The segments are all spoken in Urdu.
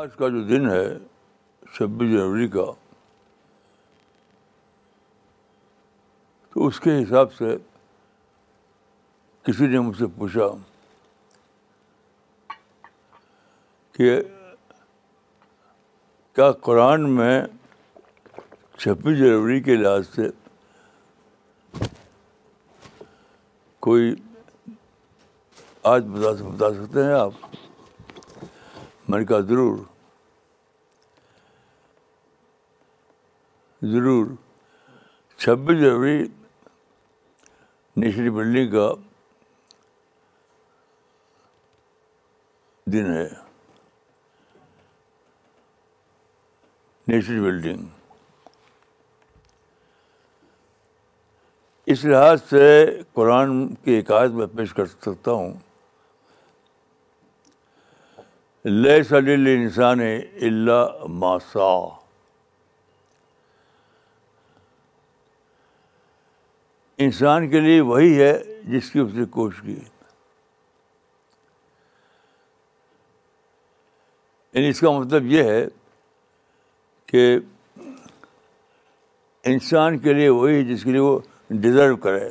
آج کا جو دن ہے چھبیس جنوری کا تو اس کے حساب سے کسی نے مجھ سے پوچھا کہ کیا قرآن میں چھبیس جنوری کے لحاظ سے کوئی آج بتا سکتے ہیں آپ میں نے کہا ضرور ضرور چھبیس جنوری نیشنل بلڈنگ کا دن ہے نیشنل بلڈنگ اس لحاظ سے قرآن کی ایک میں پیش کر سکتا ہوں لے سلیل انسان اللہ ماسا انسان کے لیے وہی ہے جس کی اس نے کوشش کی یعنی اس کا مطلب یہ ہے کہ انسان کے لیے وہی جس کے لیے وہ ڈیزرو کرے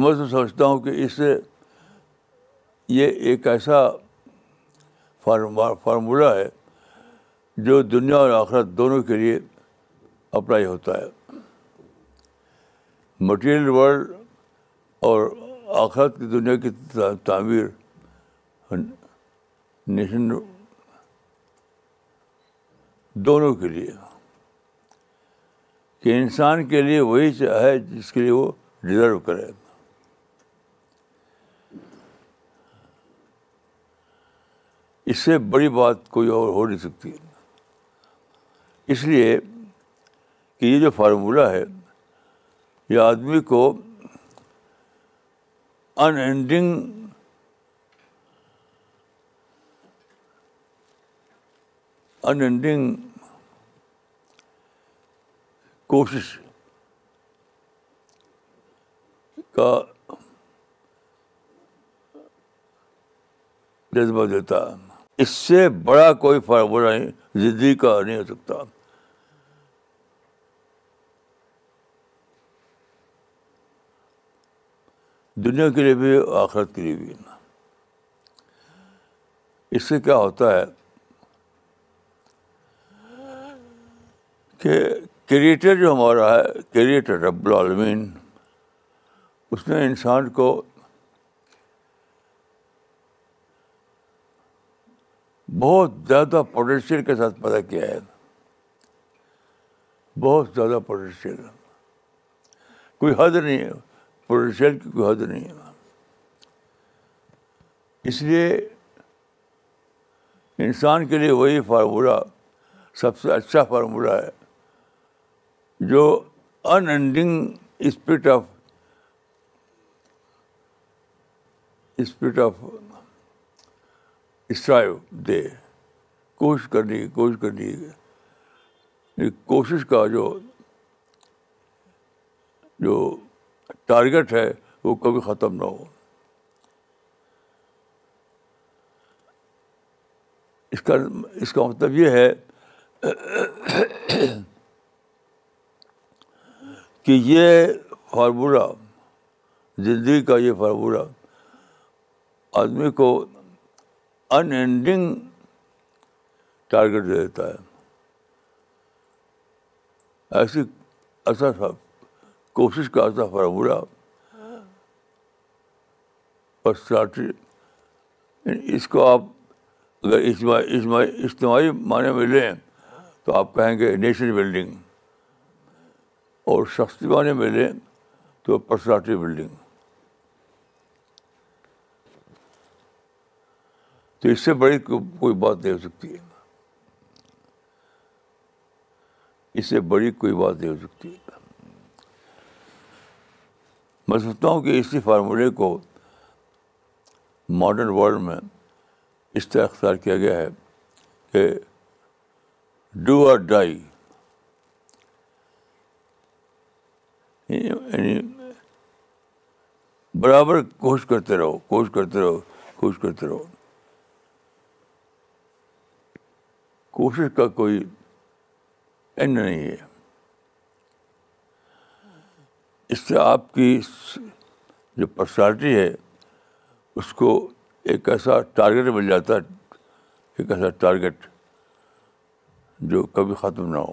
میں تو سمجھتا ہوں کہ اس سے یہ ایک ایسا فارمولہ ہے جو دنیا اور آخرت دونوں کے لیے اپلائی ہوتا ہے مٹیریل ورلڈ اور آخرت کی دنیا کی تعمیر نیشن دونوں کے لیے کہ انسان کے لیے وہی ہے جس کے لیے وہ ڈیزرو کرے اس سے بڑی بات کوئی اور ہو نہیں سکتی اس لیے کہ یہ جو فارمولہ ہے یہ آدمی کو ان اینڈنگ ان اینڈنگ کوشش کا جذبہ دیتا ہے اس سے بڑا کوئی فارمولہ نہیں زندگی کا نہیں ہو سکتا دنیا کے لیے بھی آخرت کے لیے بھی اس سے کیا ہوتا ہے کہ کریٹر جو ہمارا ہے کریٹر رب العالمین اس نے انسان کو بہت زیادہ پوٹینشیل کے ساتھ پیدا کیا ہے بہت زیادہ پوٹینشیل کوئی حد نہیں ہے پوٹینشیل کی کوئی حد نہیں ہے اس لیے انسان کے لیے وہی فارمولہ سب سے اچھا فارمولہ ہے جو unending spirit of spirit of strive دے کوشش کرنی کوشش کرنی یعنی کوشش کا جو جو ٹارگیٹ ہے وہ کبھی ختم نہ ہو اس کا اس کا مطلب یہ ہے کہ یہ فارمولہ زندگی کا یہ فارمولہ آدمی کو انڈنگ ٹارگیٹ دے دیتا ہے ایسی ایسا کوشش کا سفر پورا پرسنالٹی اس کو آپ اگر اجتماعی معنی میں لیں تو آپ کہیں گے نیشن بلڈنگ اور سستی معنی میں لیں تو پرسنالٹی بلڈنگ تو اس سے بڑی کوئی بات نہیں ہو سکتی ہے اس سے بڑی کوئی بات نہیں ہو سکتی ہے میں سوچتا ہوں کہ اسی فارمولے کو ماڈرن ورلڈ میں اس طرح اختیار کیا گیا ہے کہ ڈو آر ڈائی یعنی برابر کوشش کرتے رہو کوشش کرتے رہو کوشش کرتے رہو کوشش کا کوئی اینڈ نہیں ہے اس سے آپ کی جو پرسنالٹی ہے اس کو ایک ایسا ٹارگیٹ مل جاتا ہے ایک ایسا ٹارگیٹ جو کبھی ختم نہ ہو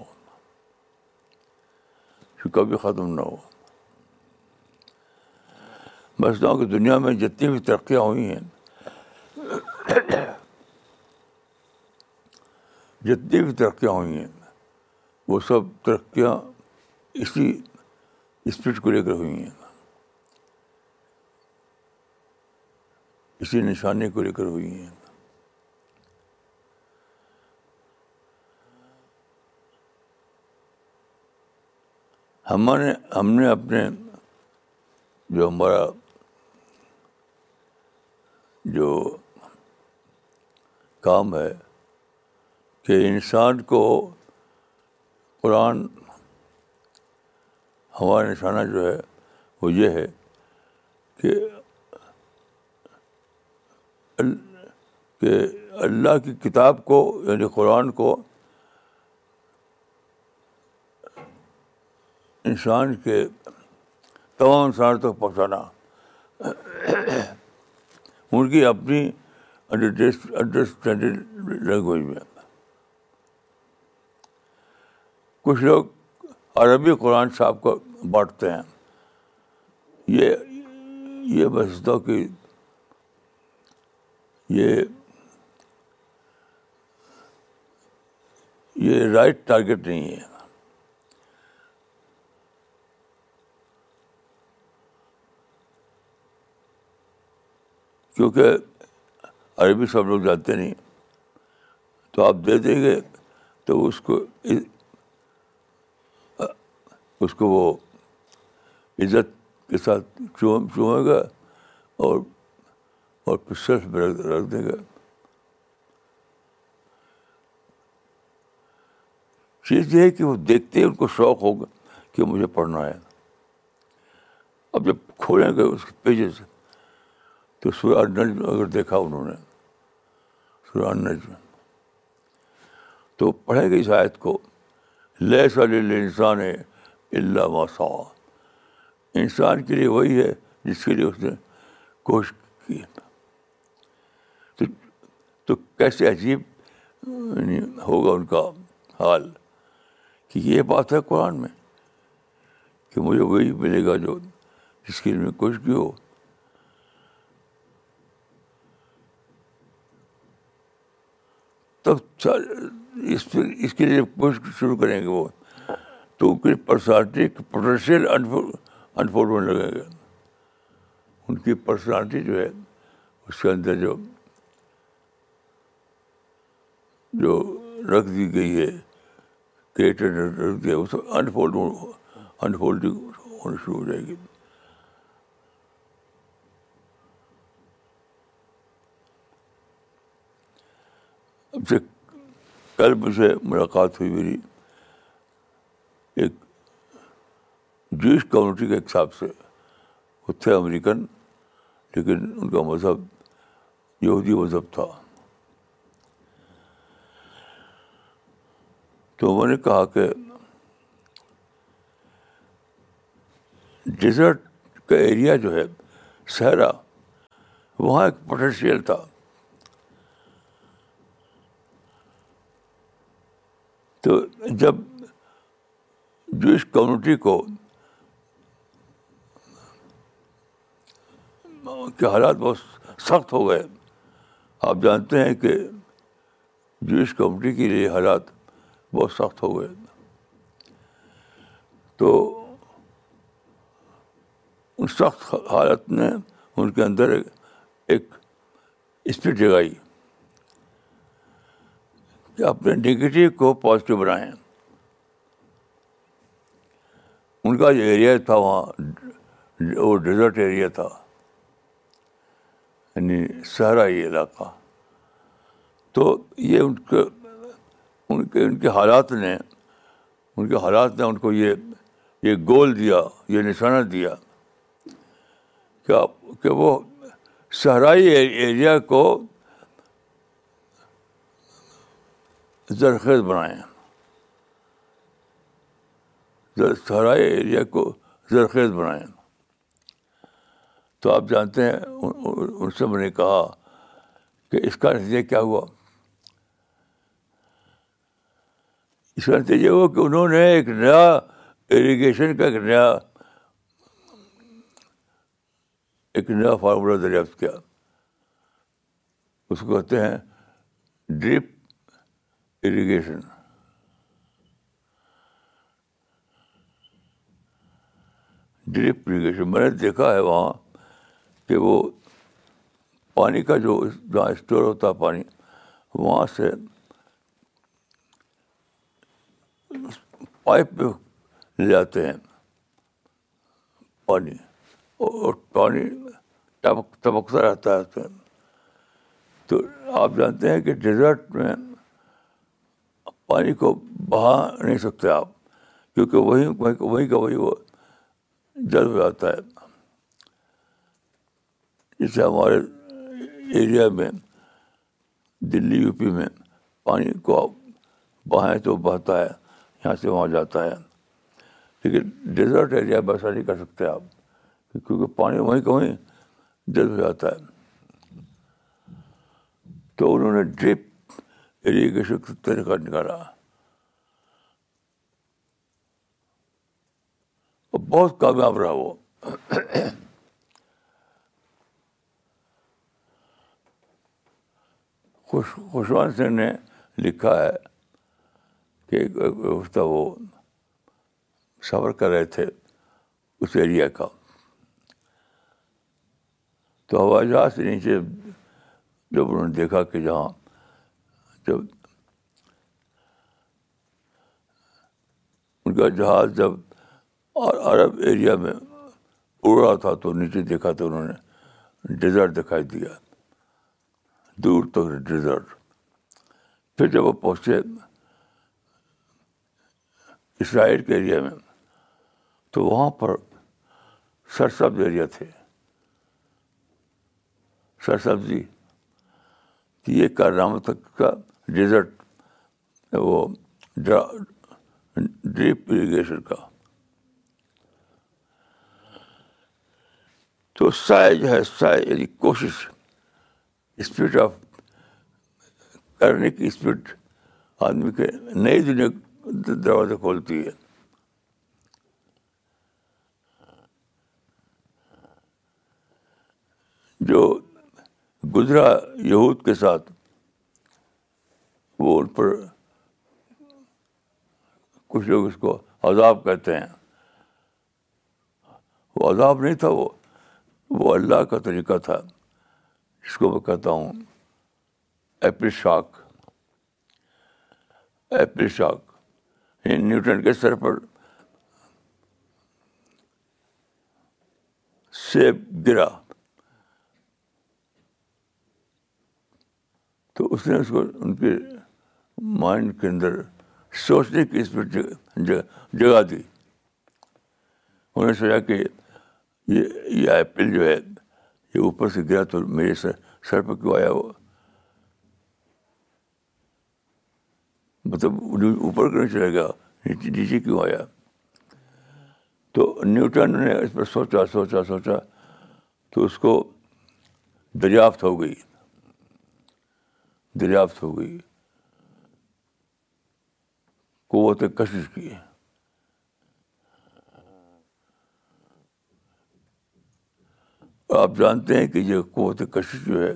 جو کبھی ختم نہ ہو میں سمجھتا ہوں کہ دنیا میں جتنی بھی ترقیاں ہوئی ہیں جتنی بھی ترقیاں ہوئی ہیں وہ سب ترقیاں اسی اسپیڈ کو لے کر ہوئی ہیں اسی نشانے کو لے کر ہوئی ہیں ہمارے ہم نے اپنے جو ہمارا جو کام ہے کہ انسان کو قرآن ہمارا نشانہ جو ہے وہ یہ ہے کہ کہ اللہ کی کتاب کو یعنی قرآن کو انسان کے تمام انسان تک پہنچانا ان کی اپنی انڈرسٹینڈنگ لینگویج میں کچھ لوگ عربی قرآن صاحب کو بانٹتے ہیں یہ یہ بستوں کہ یہ یہ رائٹ ٹارگیٹ نہیں ہے کیونکہ عربی سب لوگ جانتے نہیں تو آپ دے دیں گے تو اس کو اس کو وہ عزت کے ساتھ چوم چومے گا اور اور پھر سیلف میں رکھ دیں گے چیز یہ ہے کہ وہ دیکھتے ہی ان کو شوق ہوگا کہ مجھے پڑھنا ہے اب جب کھولیں گے اس پیجز تو سورہ نج اگر دیکھا انہوں نے نج میں تو پڑھیں گے اس آیت کو لہ سال انسان ہے اللہ صا انسان کے لیے وہی ہے جس کے لیے اس نے کوشش کی تو کیسے عجیب یعنی ہوگا ان کا حال کہ یہ بات ہے قرآن میں کہ مجھے وہی ملے گا جو جس کے لیے میں کوشش کی ہو تب اس کے لیے کوشش شروع کریں گے وہ تو کی پرسنالٹی پوٹینشیل انفولڈ ہونے لگے گا ان کی پرسنالٹی جو ہے اس کے اندر جو جو رکھ دی گئی ہے کریٹر رکھ دیا اس میں انفولڈ انفولڈنگ ہونی شروع ہو جائے گی اب سے کل مجھ سے ملاقات ہوئی میری ایک جوش کمیونٹی کے حساب سے وہ تھے امریکن لیکن ان کا مذہب یہودی مذہب تھا تو میں نے کہا کہ ڈیزرٹ کا ایریا جو ہے صحرا وہاں ایک پوٹینشیل تھا تو جب جوش کمیونٹی کو کے حالات بہت سخت ہو گئے آپ جانتے ہیں کہ جوش کمیونٹی کے لیے حالات بہت سخت ہو گئے تو ان سخت حالت نے ان کے اندر ایک اسپیڈ جگائی کہ اپنے نگیٹیو کو پازیٹیو بنائیں ان کا جو ایریا تھا وہاں وہ ڈیزرٹ ایریا تھا یعنی صحرائی علاقہ تو یہ ان کے ان کے ان کے حالات نے ان کے حالات نے ان کو یہ یہ گول دیا یہ نشانہ دیا کہ وہ صحرائی ایریا کو زرخیز بنائیں سرائے ایریا کو زرخیز بنائیں تو آپ جانتے ہیں ان سے میں نے کہا کہ اس کا نتیجہ کیا ہوا اس کا نتیجہ ہوا کہ انہوں نے ایک نیا اریگیشن کا ایک نیا ایک نیا فارمولہ دریافت کیا اس کو کہتے ہیں ڈرپ اریگیشن ڈرپ اریگیشن میں نے دیکھا ہے وہاں کہ وہ پانی کا جو جہاں اسٹور ہوتا ہے پانی وہاں سے پائپ پہ لے جاتے ہیں پانی اور پانی ٹپک ٹپکتا رہتا ہے تو آپ جانتے ہیں کہ ڈیزرٹ میں پانی کو بہا نہیں سکتے آپ کیونکہ وہیں وہیں کا وہی وہ جلد میں آتا ہے جیسے ہمارے ایریا میں دلی یو پی میں پانی کو آپ تو بہتا ہے یہاں سے وہاں جاتا ہے لیکن ڈیزرٹ ایریا میں ایسا نہیں کر سکتے آپ کیونکہ پانی وہیں کا وہیں جلد بھی جاتا ہے تو انہوں نے ڈرپ اریگیشن کا طریقہ نکالا بہت کامیاب رہا وہ خوش خوشوان سنگھ نے لکھا ہے کہ اس کا وہ سفر کر رہے تھے اس ایریا کا تو ہوائی جہاز سے نیچے جب انہوں نے دیکھا کہ جہاں جب ان کا جہاز جب اور عرب ایریا میں اڑ رہا تھا تو نیچے دیکھا تو انہوں نے ڈیزرٹ دکھائی دیا دور تک ڈیزرٹ پھر جب وہ پہنچے اسرائیل کے ایریا میں تو وہاں پر سرسبز ایریا تھے سرسبزی تو یہ کارنامہ تک کا ڈیزرٹ وہ ڈریپ اریگیشن کا تو سائے جو ہے سائے یعنی کوشش اسپرٹ آف کرنے کی اسپرٹ آدمی کے نئی دنیا دروازے کھولتی ہے جو گزرا یہود کے ساتھ وہ ان پر کچھ لوگ اس کو عذاب کہتے ہیں وہ عذاب نہیں تھا وہ وہ اللہ کا طریقہ تھا جس کو میں کہتا ہوں ایپل ایپل شاک شاک یعنی نیوٹن کے سر پر سیب گرا تو اس نے اس کو ان کے مائنڈ کے اندر سوچنے کی اس پر جگہ دی انہوں نے سوچا کہ یہ ایپل جو ہے یہ اوپر سے گرا تو میرے سر سر پہ کیوں آیا وہ مطلب اوپر کیوں چلے گیا نیچے نیچے کیوں آیا تو نیوٹن نے اس پہ سوچا سوچا سوچا تو اس کو دریافت ہو گئی دریافت ہو گئی قوت کشش کی آپ جانتے ہیں کہ یہ قوت کشش جو ہے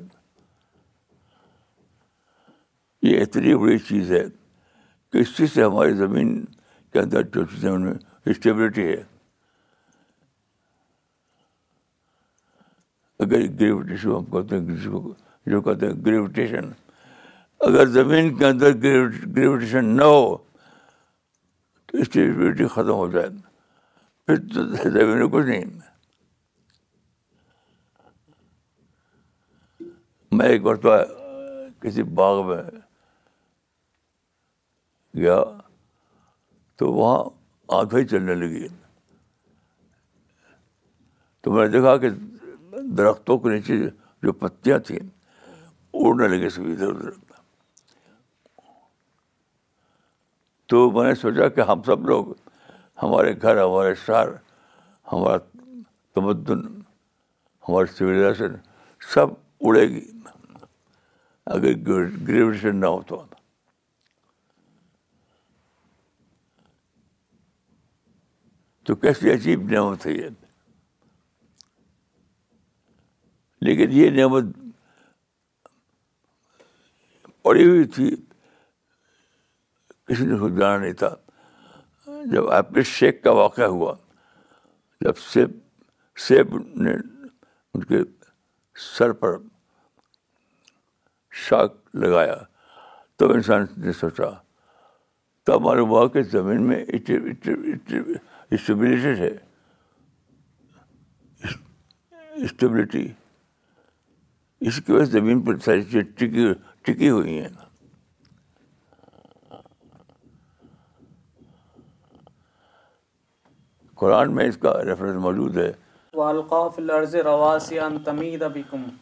یہ اتنی بڑی چیز ہے کہ اس چیز سے ہماری زمین کے اندر جو چیزیں اسٹیبلٹی ہے اگر گریویٹیشن ہم کہتے ہیں جو کہتے ہیں گریویٹیشن اگر زمین کے اندر گریویٹیشن نہ ہو تو اسٹیبلٹی ختم ہو جائے پھر زمین کچھ نہیں میں ایک مرتبہ تو کسی باغ میں گیا تو وہاں آنکھوں ہی چلنے لگی تو میں نے دیکھا کہ درختوں کے نیچے جو پتیاں تھیں اڑنے لگے سبھی ادھر ادھر تو میں نے سوچا کہ ہم سب لوگ ہمارے گھر ہمارے شہر ہمارا تمدن ہمارے سویلائزیشن سب اڑے گی اگر گریویشن نہ ہو تو تو کیسی عجیب نعمت ہے یہ لیکن یہ نعمت پڑی ہوئی تھی کسی نے خود جانا نہیں تھا جب آپ نے شیخ کا واقعہ ہوا جب سیب سیب نے ان کے سر پر شاک لگایا تب انسان نے سوچا تب معلوم ہوا کہ زمین میں اسٹیبلٹی ہے اسٹیبلٹی اس کی وجہ سے زمین پر ساری چیزیں ٹکی ٹکی ہوئی ہیں قرآن میں اس کا ریفرنس موجود ہے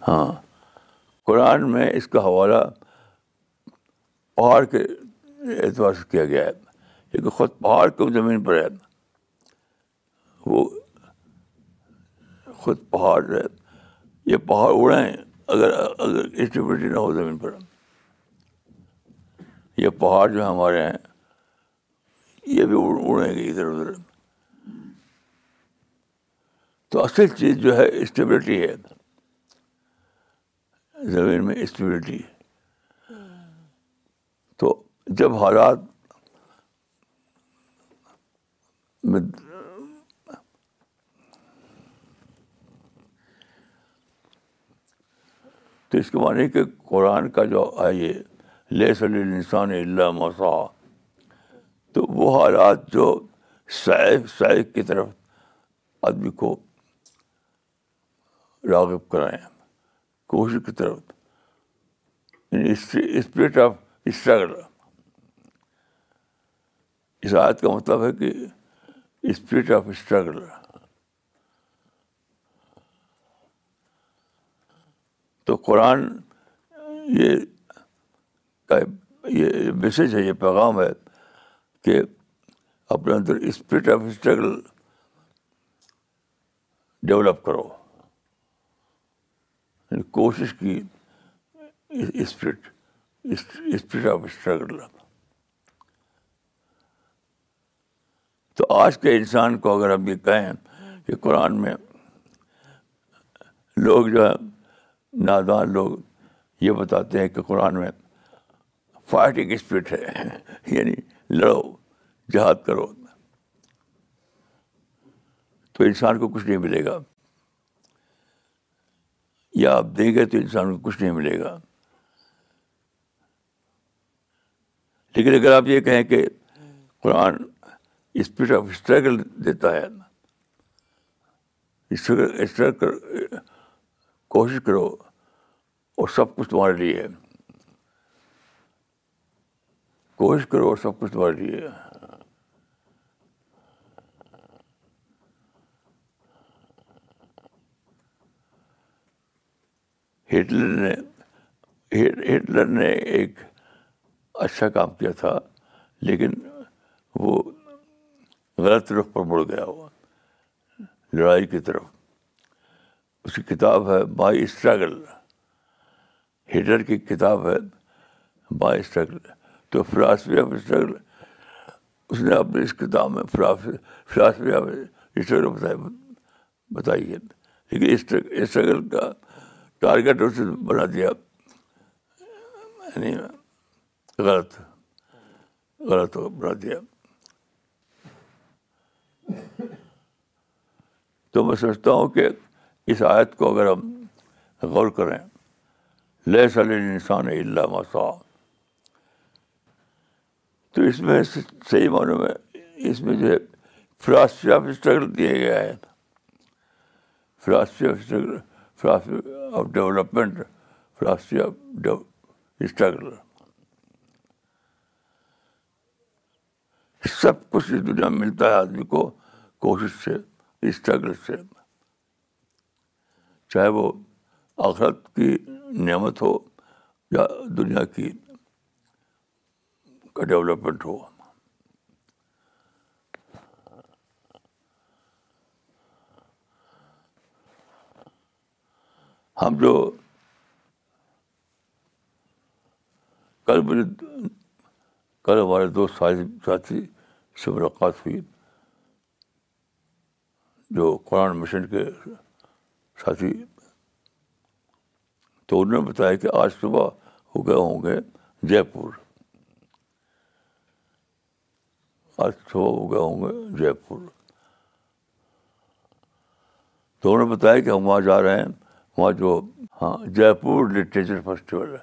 ہاں قرآن میں اس کا حوالہ پہاڑ کے اعتبار سے کیا گیا ہے لیکن خود پہاڑ کیوں زمین پر ہے وہ خود پہاڑ ہے یہ پہاڑ اڑیں اگر اگر اسٹیبلٹی نہ ہو زمین پر یہ پہاڑ جو ہمارے ہیں یہ بھی اڑیں گے ادھر ادھر تو اصل چیز جو ہے اسٹیبلٹی ہے زمین میں اسٹیبلٹی تو جب حالات میں تو اس کے معنی کہ قرآن کا جو آئیے لے صلی السان اللہ مسا تو وہ حالات جو سائق سائق کی طرف آدمی کو راغب کرائیں کوشش کی طرف اسپرٹ آف اسٹرگل اس آیت کا مطلب ہے کہ اسپرٹ آف اسٹرگل تو قرآن یہ یہ میسج ہے یہ پیغام ہے کہ اپنے اندر اسپرٹ آف اسٹرگل ڈیولپ کرو یعنی کوشش کی اسپرٹ اسپرٹ آف اسٹرگل تو آج کے انسان کو اگر ہم یہ کہیں کہ قرآن میں لوگ جو ہے نادان لوگ یہ بتاتے ہیں کہ قرآن میں فائٹنگ اسپرٹ ہے یعنی لڑو جہاد کرو تو انسان کو کچھ نہیں ملے گا یا آپ دیں گے تو انسان کو کچھ نہیں ملے گا لیکن اگر آپ یہ کہیں کہ قرآن اسپرٹ آف اسٹرگل دیتا ہے کوشش کرو اور سب کچھ تمہارے لیے کوشش کرو اور سب کچھ تمہارے لیے ہٹلر نے ہٹلر نے ایک اچھا کام کیا تھا لیکن وہ غلط رخ پر مڑ گیا ہوا لڑائی کی طرف اس کی کتاب ہے بائی اسٹرگل ہٹلر کی کتاب ہے بائی اسٹرگل تو فلاسفی آف اسٹرگل اس نے اپنی اس کتاب میں فلاسفی آف اسٹرگل بتائی بتائی ہے لیکن اسٹرگل کا ٹارگیٹ اسے بنا دیا یعنی غلط غلط بنا دیا تو میں سمجھتا ہوں کہ اس آیت کو اگر ہم غور کریں لہ سل انسان اللہ مسا تو اس میں صحیح معنوں میں اس میں جو ہے فلاسفی آف اسٹرگل دیا گیا ہے philosophy of struggle philosophy of development philosophy of struggle سب کچھ اس دنیا میں ملتا ہے آدمی کو کوشش سے اسٹرگل سے چاہے وہ آخرت کی نعمت ہو یا دنیا کی کا ڈیولپمنٹ ہو ہم جو کل میرے کل ہمارے دوست ساتھی سے ملاقات ہوئی جو قرآن مشن کے ساتھی تو انہوں نے بتایا کہ آج صبح ہو گئے ہوں گے جے پور آج صبح ہو گئے ہوں گے جے پور تو انہوں نے بتایا کہ ہم وہاں جا رہے ہیں وہاں جو ہاں جے پور لٹریچر فیسٹیول ہے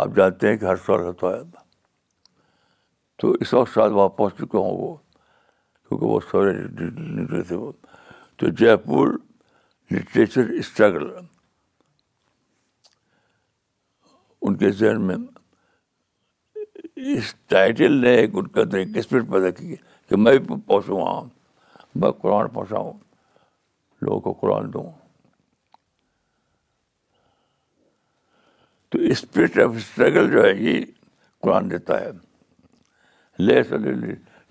آپ جانتے ہیں کہ ہر سال ہوتا ہے تو اس وقت شاید وہاں پہنچ چکا ہوں وہ کیونکہ وہ سورے تھے وہ تو جے پور لٹریچر اسٹرگل ان کے ذہن میں اس ٹائٹل نے ایک ان کا اسپرٹ پیدا کی ہے کہ میں بھی پہنچوں وہاں میں قرآن پہنچاؤں لوگوں کو قرآن دوں تو اسپرٹ آف اسٹرگل جو ہے یہ جی، قرآن دیتا ہے لے صلی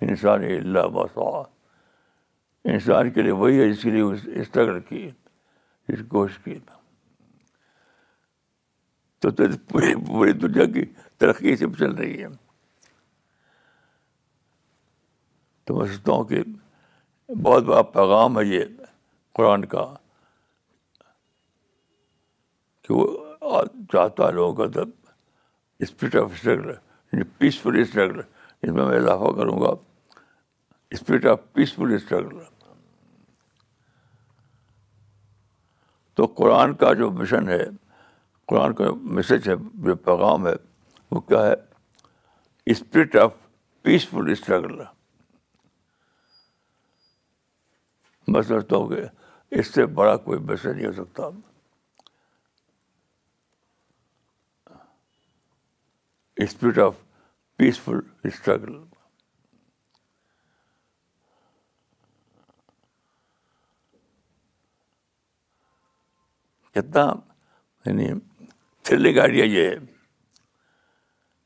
انسان اللہ انسان کے لیے وہی ہے جس کے لیے اسٹرگل کی کوشش کی تو پوری پوری دنیا کی ترقی سے چل رہی ہے تو میں سوچتا ہوں کہ بہت بڑا پیغام ہے یہ قرآن کا کہ وہ اور چاہتا ہے لوگوں کا تب اسپرٹ آف اسٹرگل یعنی پیسفل اسٹرگل اس میں میں اضافہ کروں گا اسپرٹ آف پیسفل اسٹرگل تو قرآن کا جو مشن ہے قرآن کا میسج ہے جو پیغام ہے وہ کیا ہے اسپرٹ آف پیسفل اسٹرگل میں سمجھتا ہوں کہ اس سے بڑا کوئی میسج نہیں ہو سکتا اسپرٹ آف پیسفل اسٹرگل کتنا یعنی تھرلنگ آئیڈیا یہ ہے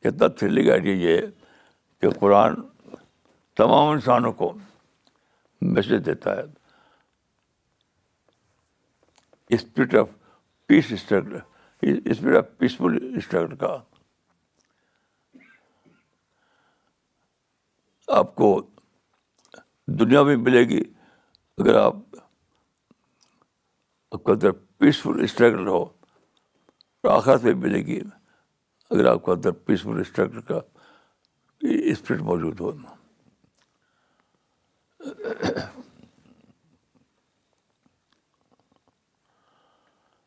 کتنا تھرلنگ آئیڈیا یہ ہے کہ قرآن تمام انسانوں کو میسج دیتا ہے spirit of peace struggle spirit of peaceful struggle کا آپ کو دنیا میں ملے گی اگر آپ آپ کے اندر پیسفل اسٹرگل ہو اور آخرت میں ملے گی اگر آپ کے اندر پیسفل اسٹرگل کا اسپرٹ موجود ہو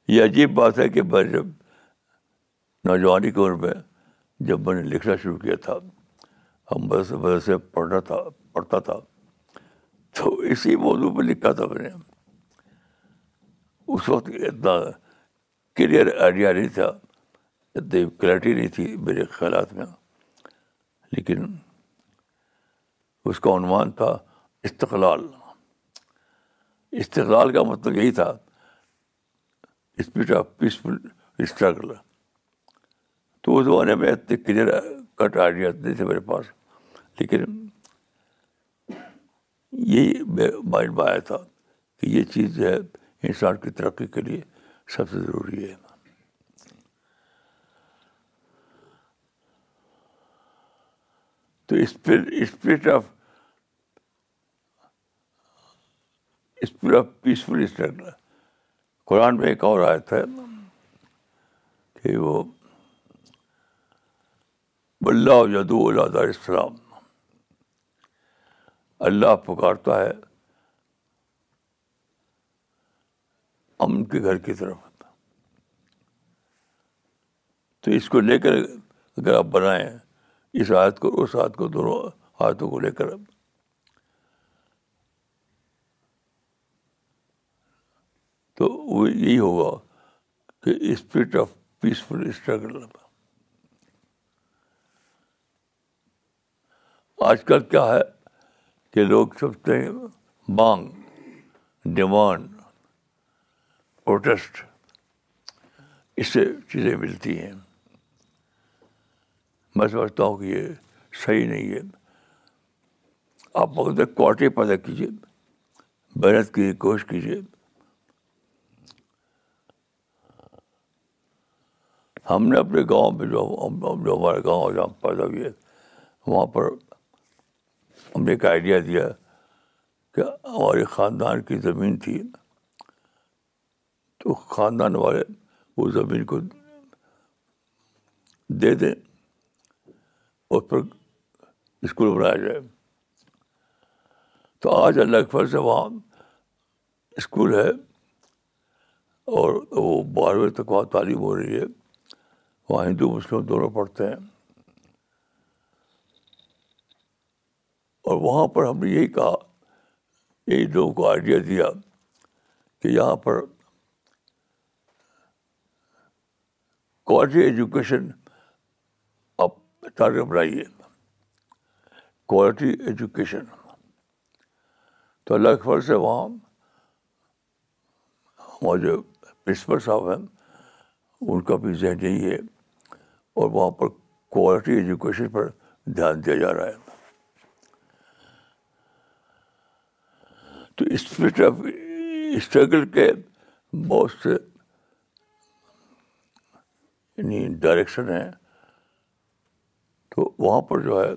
یہ عجیب بات ہے کہ میں جب نوجوانی کی عمر میں جب میں نے لکھنا شروع کیا تھا ہم بس ویسے پڑھ رہا تھا پڑھتا تھا تو اسی موضوع پہ لکھا تھا میں نے اس وقت اتنا کلیئر آئیڈیا نہیں تھا اتنی کلیئرٹی نہیں تھی میرے خیالات میں لیکن اس کا عنوان تھا استقلال استقلال کا مطلب یہی تھا اسپرٹ آف پیسفل اسٹرگل تو اس زمانے میں اتنے کلیئر کٹ آئیڈیا نہیں تھے میرے پاس لیکن یہی مائنڈ میں آیا تھا کہ یہ چیز جو ہے انسان کی ترقی کے لیے سب سے ضروری ہے تو spirit of spirit of peaceful struggle Quran میں ایک اور آیا تھا کہ وہ بلّہ اللہ السلام اللہ پکارتا ہے امن کے گھر کی طرف تو اس کو لے کر اگر آپ بنائیں اس آیت کو اس آیت کو دونوں ہاتھوں کو لے کر تو وہ یہی ہوگا کہ اسپرٹ آف پیسفل اسٹرگل آج کل کیا ہے کہ لوگ سوچتے ہیں ڈیمانڈ پروٹیسٹ اس سے چیزیں ملتی ہیں میں سمجھتا ہوں کہ یہ صحیح نہیں ہے آپ کوالٹی پیدا کیجیے بحث کی کوشش کیجیے ہم نے اپنے گاؤں میں جو ہمارے گاؤں جہاں پیدا ہوئے وہاں پر ہم نے ایک آئیڈیا دیا کہ ہمارے خاندان کی زمین تھی تو خاندان والے وہ زمین کو دے دیں اس پر اسکول بنایا جائے تو آج اللہ اکبر سے وہاں اسکول ہے اور وہ بارہویں تک وہاں تعلیم ہو رہی ہے وہاں ہندو مسلم دونوں پڑھتے ہیں اور وہاں پر ہم نے یہی کہا یہی لوگوں کو آئیڈیا دیا کہ یہاں پر کوالٹی ایجوکیشن آپ تعلیم بنائیے کوالٹی ایجوکیشن تو اللہ لکھپور سے وہاں ہمارے جو پرنسپل صاحب ہیں ان کا بھی ذہن یہی ہے اور وہاں پر کوالٹی ایجوکیشن پر دھیان دیا جا رہا ہے تو اسپرٹ آف اسٹرگل کے بہت سے یعنی ڈائریکشن ہیں تو وہاں پر جو ہے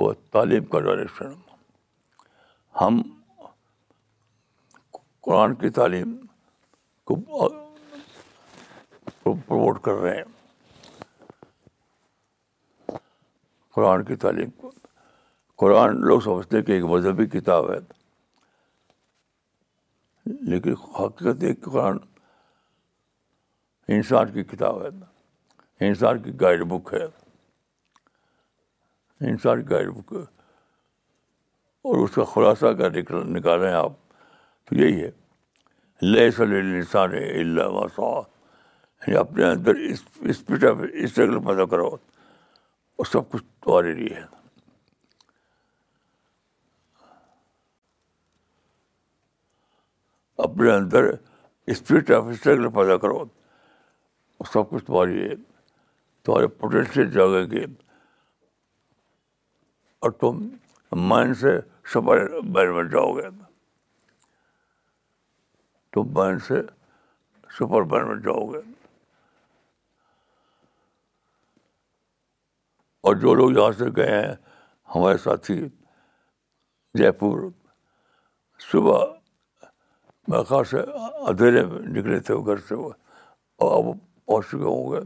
وہ تعلیم کا ڈائریکشن ہم قرآن کی تعلیم کو پروموٹ کر رہے ہیں قرآن کی تعلیم کو قرآن لوگ سمجھتے ہیں کہ ایک مذہبی کتاب ہے لیکن حقیقت ایک قرآن انسان کی کتاب ہے انسان کی گائیڈ بک ہے انسان کی گائیڈ بک ہے اور اس کا خلاصہ اگر نکالیں آپ تو یہی ہے لہ صلی اللہ وسع یعنی اپنے اندر اس اسپیڈ آف پیدا کرو اور سب کچھ تمہارے لیے ہے اپنے اندر اسپرٹ آف اسٹرگل پیدا کرو سب کچھ تمہاری ہے تمہارے پوٹینشیل جاگے گی اور تم مائنڈ سے بن جاؤ گے تم مائنڈ سے سپر بین جاؤ گے اور جو لوگ یہاں سے گئے ہیں ہمارے ساتھی جے پور صبح میں خاص ادھیرے میں نکلے تھے گھر سے وہ اور اب پہنچ چکے ہوں گے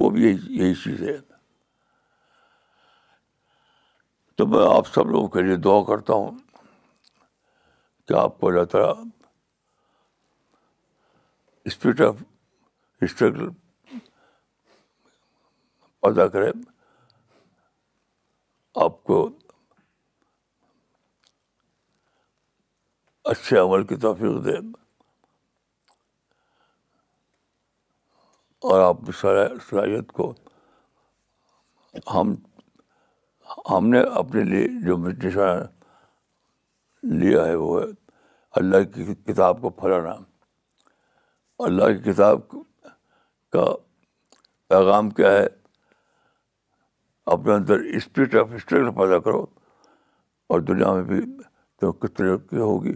وہ بھی یہی یہی چیز ہے تو میں آپ سب لوگوں کے لیے دعا کرتا ہوں کہ آپ کو اللہ تعالیٰ اسپرٹ آف اسٹرگل پیدا کرے آپ کو اچھے عمل کی توفیق دے اور آپ کی صلاحیت کو ہم ہم نے اپنے لیے جو نشان لیا ہے وہ ہے اللہ کی کتاب کو پھیلانا اللہ کی کتاب کا پیغام کیا ہے اپنے اندر اسپرٹ آف اسٹرگل پیدا کرو اور دنیا میں بھی تو کس طرح کی ہوگی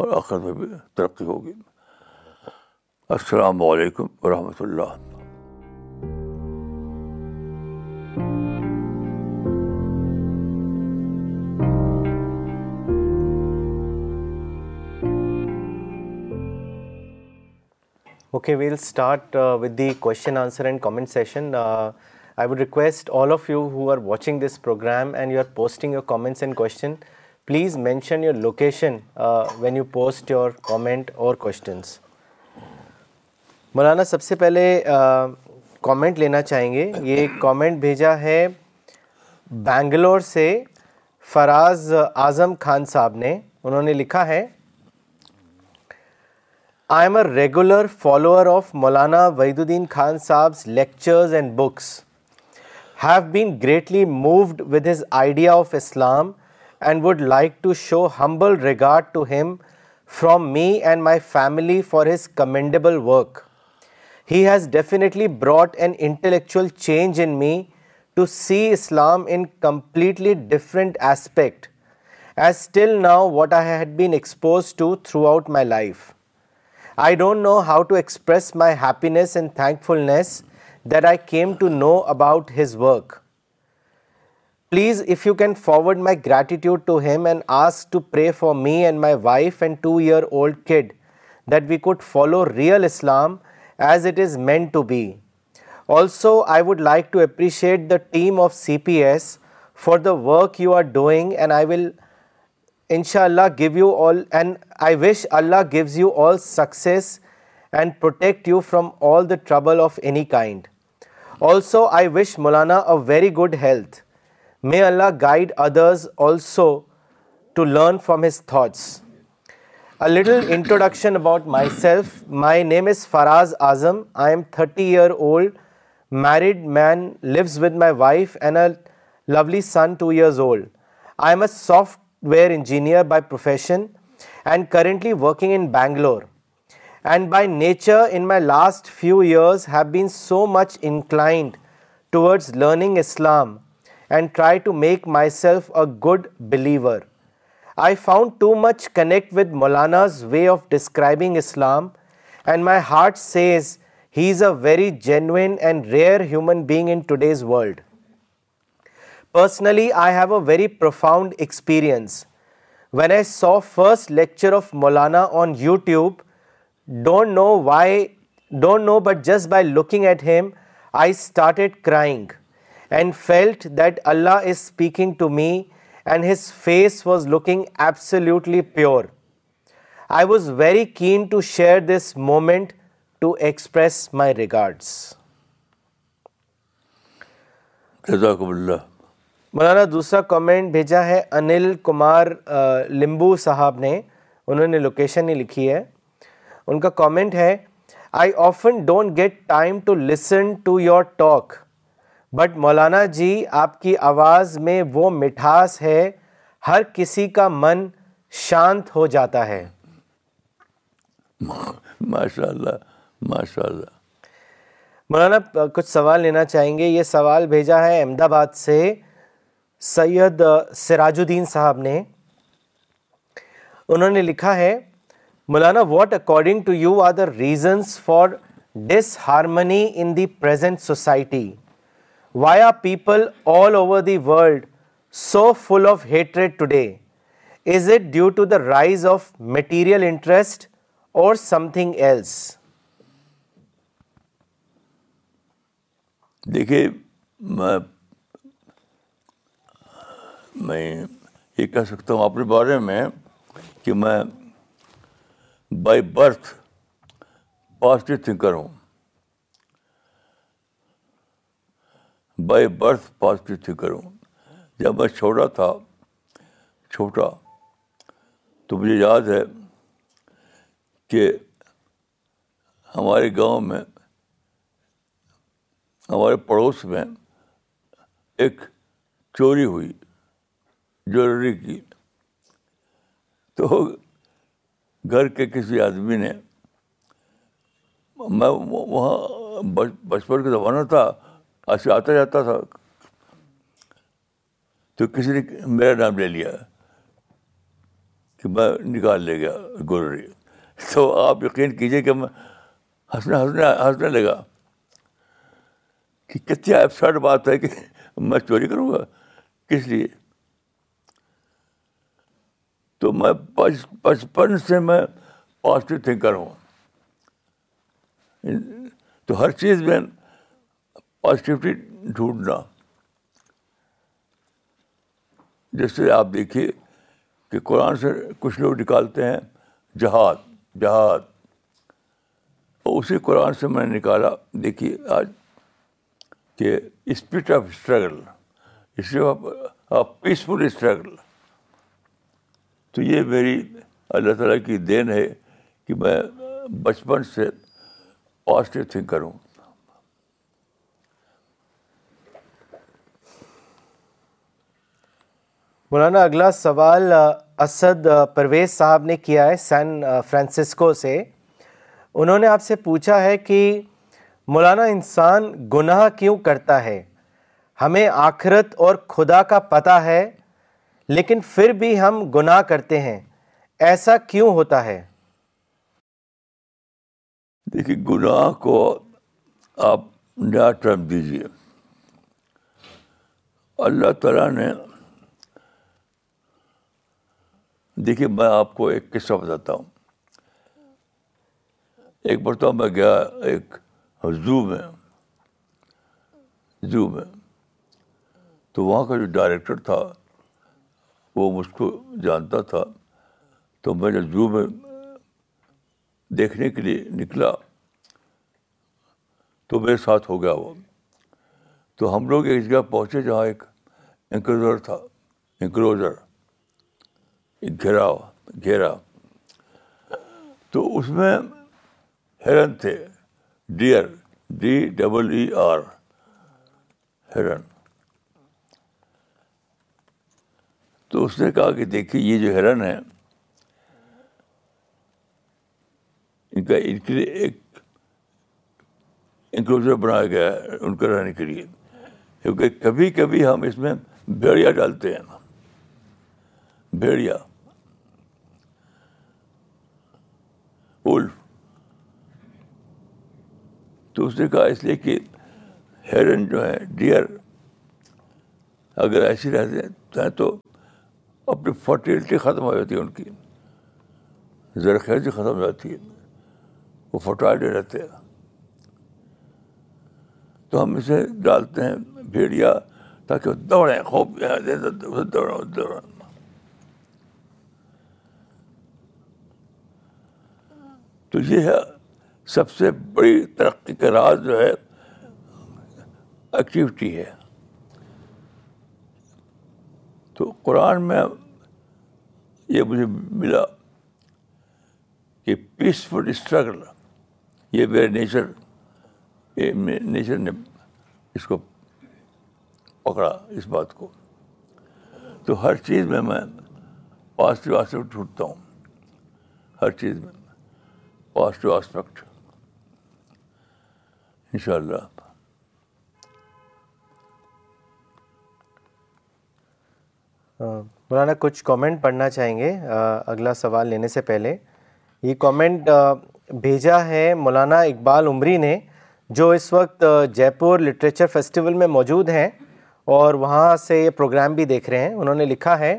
اور آخر میں بھی ترقی ہوگی السلام علیکم ورحمۃ Allah okay we'll start with the question answer and comment session I would request all of you who are watching this programme and you are posting your comments and question please mention your location when you post your comment or questions Maulana سب سے پہلے کامنٹ لینا چاہیں گے یہ کامنٹ بھیجا ہے بینگلور سے فراز اعظم خان صاحب نے انہوں نے لکھا ہے I am a regular follower of Maulana Wahiduddin Khan Sahab lectures and books have been greatly moved with his idea of Islam and would like to show humble regard to him from me and my family for his commendable work. He has definitely brought an intellectual change in me to see Islam in completely different aspect as till now what I had been exposed to throughout my life. I don't know how to express my happiness and thankfulness that I came to know about his work. Please, if you can forward my gratitude to him and ask to pray for me and my wife and 2-year-old kid that we could follow real Islam as it is meant to be. Also, I would like to appreciate the team of CPS for the work you are doing, and I will inshallah give you all, and I wish Allah gives you all success and protect you from all the trouble of any kind. Also, I wish Maulana a very good health. May Allah guide others also to learn from his thoughts. A little introduction about myself. My name is Faraz Azam. I am 30-year-old, married man, lives with my wife and a lovely son 2 years old. I am a software engineer by profession and currently working in Bangalore. And by nature, in my last few years have been so much inclined towards learning Islam and try to make myself a good believer. I found too much connect with Maulana's way of describing Islam, and my heart says he is a very genuine and rare human being in today's world. Personally, I have a very profound experience. When I saw first lecture of Maulana on YouTube, don't know but just by looking at him, I started crying. And felt that Allah is speaking to me and his face was looking absolutely pure I was very keen to share this moment to express my regards Maulana دوسرا کامنٹ بھیجا ہے انل کمار لمبو صاحب نے انہوں نے لوکیشن ہی لکھی ہے ان کا کامنٹ ہے I often don't get time to listen to your talk but Maulana ji آپ کی آواز میں وہ مٹھاس ہے ہر کسی کا من شانت ہو جاتا ہے ماشاء اللہ ماشاء اللہ مولانا کچھ سوال لینا چاہیں گے یہ سوال بھیجا ہے احمد آباد سے سید سراج الدین صاحب نے انہوں نے لکھا ہے Maulana what according to you are the reasons for disharmony in the present society why are people all over the world so full of hatred today is it due to the rise of material interest or something else دیکھیے میں یہ کہہ سکتا ہوں اپنے بارے میں کہ میں بائی برتھ پازیٹو تھنکر ہوں بائی برتھ پازیٹیو تھنکر ہوں جب میں چھوٹا تھا چھوٹا تو مجھے یاد ہے کہ ہمارے گاؤں میں ہمارے پڑوس میں ایک چوری ہوئی جویلری کی تو گھر کے کسی آدمی نے میں وہاں بچپن کا زمانہ تھا ایسے آتا جاتا تھا تو کسی نے میرا نام لے لیا کہ میں نکال لے گیا گولری تو آپ یقین کیجیے کہ میں ہنسنے ہنسنے لگا کہ کتنی ابسرڈ بات ہے کہ میں چوری کروں گا کس لیے تو میں بچپن سے میں پازیٹیو تھنکر ہوں تو ہر چیز میں پازیٹیوٹی ڈھونڈنا جیسے آپ دیکھیے کہ قرآن سے کچھ لوگ نکالتے ہیں جہاد جہاد اسی قرآن سے میں نے نکالا دیکھیے آج کہ spirit of struggle spirit of peaceful struggle تو یہ میری اللہ تعالیٰ کی دین ہے کہ میں بچپن سے پازیٹیو تھنک کروں مولانا اگلا سوال اسد پرویز صاحب نے کیا ہے سین فرانسسکو سے انہوں نے آپ سے پوچھا ہے کہ مولانا انسان گناہ کیوں کرتا ہے ہمیں آخرت اور خدا کا پتہ ہے لیکن پھر بھی ہم گناہ کرتے ہیں ایسا کیوں ہوتا ہے دیکھیے گناہ کو آپ نیا ٹرم دیجیے اللہ تعالیٰ نے دیکھیے میں آپ کو ایک قصہ بتاتا ہوں ایک مرتبہ میں گیا ایک زو میں زو میں تو وہاں کا جو ڈائریکٹر تھا وہ مجھ کو جانتا تھا تو میں نے زو میں دیکھنے کے لیے نکلا تو میرے ساتھ ہو گیا وہ تو ہم لوگ ایک جگہ پہنچے جہاں ایک انکروزر تھا انکروزر گھیرا گھیرا تو اس میں ہیرن تھے deer D double E R ہرن تو اس نے کہا کہ دیکھیے یہ جو ہرن ہے ان کا ان کے لیے ایک انکلوجر بنایا گیا ہے ان کے رہنے کے لیے کیونکہ کبھی کبھی ہم اس میں بھیڑیا ڈالتے ہیں بھیڑیا تو اس نے کہا اس لیے کہ ہیرن جو ہے ڈیئر اگر ایسی رہتے ہیں تو اپنی فرٹیلٹی ختم ہو جاتی ہے ان کی زرخیزی جی، ختم ہو جاتی ہے وہ فرٹائل رہتے ہیں تو ہم اسے ڈالتے ہیں بھیڑیا تاکہ وہ دوڑیں خوب دوڑیں دوڑیں تو یہ ہے سب سے بڑی ترقی کا راز جو ہے ایکٹیویٹی ہے تو قرآن میں یہ مجھے ملا کہ پیسفل اسٹرگل یہ میرے نیچر نیچر نے اس کو پکڑا اس بات کو تو ہر چیز میں میں پازیٹیو آست ٹوٹتا ہوں ہر چیز میں پازیٹیو آسپیکٹ ان شاء اللہ مولانا کچھ کامنٹ پڑھنا چاہیں گے اگلا سوال لینے سے پہلے یہ کامنٹ بھیجا ہے مولانا اقبال عمری نے جو اس وقت جے پور لٹریچر فیسٹیول میں موجود ہیں اور وہاں سے یہ پروگرام بھی دیکھ رہے ہیں انہوں نے لکھا ہے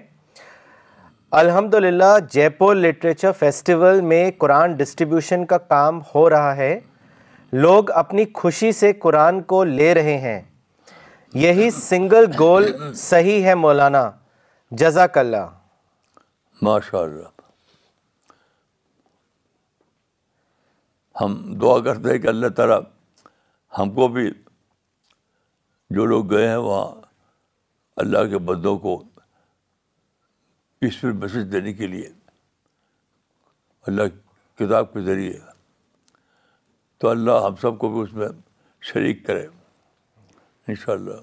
الحمد للہ جے پور لٹریچر فیسٹیول میں قرآن ڈسٹریبیوشن کا کام ہو رہا ہے لوگ اپنی خوشی سے قرآن کو لے رہے ہیں یہی سنگل گول صحیح ہے مولانا جزاک اللہ ماشاء اللہ ہم دعا کرتے ہیں کہ اللہ تعالیٰ ہم کو بھی جو لوگ گئے ہیں وہاں اللہ کے بندوں کو میسج دینے کے لیے اللہ کتاب کے ذریعے تو اللہ ہم سب کو بھی اس میں شریک کرے ان شاء اللہ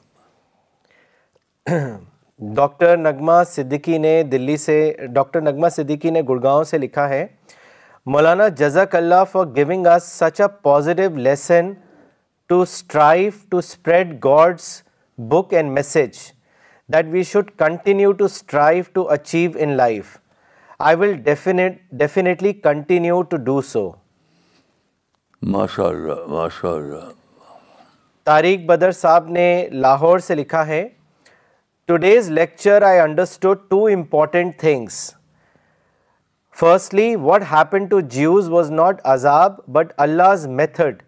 ڈاکٹر نغمہ صدیقی نے دلی سے ڈاکٹر نغمہ صدیقی نے گڑگاؤں سے لکھا ہے مولانا جزاک Allah for going such a positive lesson to strive to spread God's book and message that we should continue to strive to achieve in life I wilfully continue ماشاء اللہ طارق بدر صاحب نے لاہور سے لکھا ہے today's lecture I understood two important things firstly what happen to Jews was not عذاب but اللہز method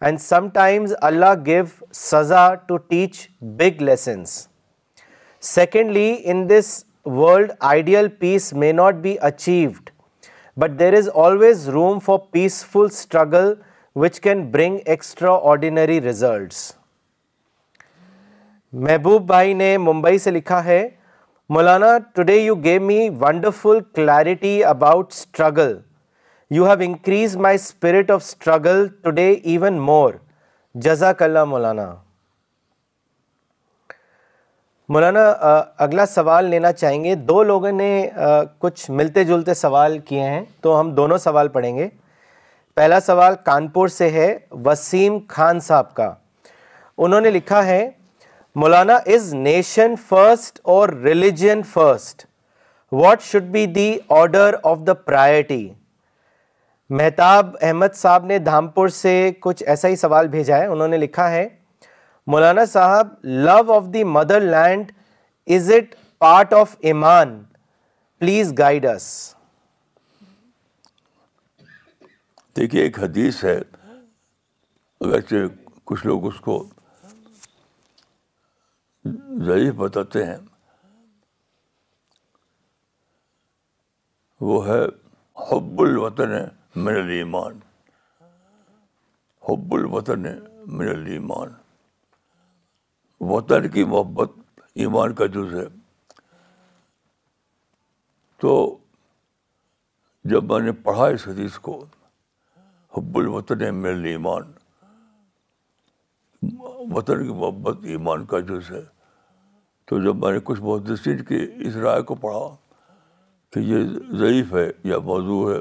and sometimes Allah gave سزا to teach big lessons secondly in this world ideal peace may not be achieved but there is always room for peaceful struggle which can bring extraordinary results Mehboob بھائی نے ممبئی سے لکھا ہے Maulana today you gave me wonderful clarity about struggle you have increase my spirit of struggle today even more جزاک اللہ مولانا مولانا اگلا سوال لینا چاہیں گے دو لوگوں نے کچھ ملتے جلتے سوال کیے ہیں تو ہم دونوں سوال پڑھیں گے پہلا سوال کانپور سے ہے وسیم خان صاحب کا انہوں نے لکھا ہے Maulana is nation first or religion first what should be the order of the priority Mehtab Ahmed Sahab نے دھامپور سے کچھ ایسا ہی سوال بھیجا ہے انہوں نے لکھا ہے Maulana Sahab love of the motherland is it part of iman please guide دیکھیے ایک حدیث ہے اگرچہ کچھ لوگ اس کو ضعیف بتاتے ہیں وہ ہے حب حب الوطن الوطن من من الایمان وطن کی محبت ایمان کا جز ہے تو جب میں نے پڑھا اس حدیث کو حب الوطن مل ایمان وطن کی محبت ایمان کا جز ہے تو جب میں نے کچھ بہت کی اس رائے کو پڑھا کہ یہ ضعیف ہے یا موضوع ہے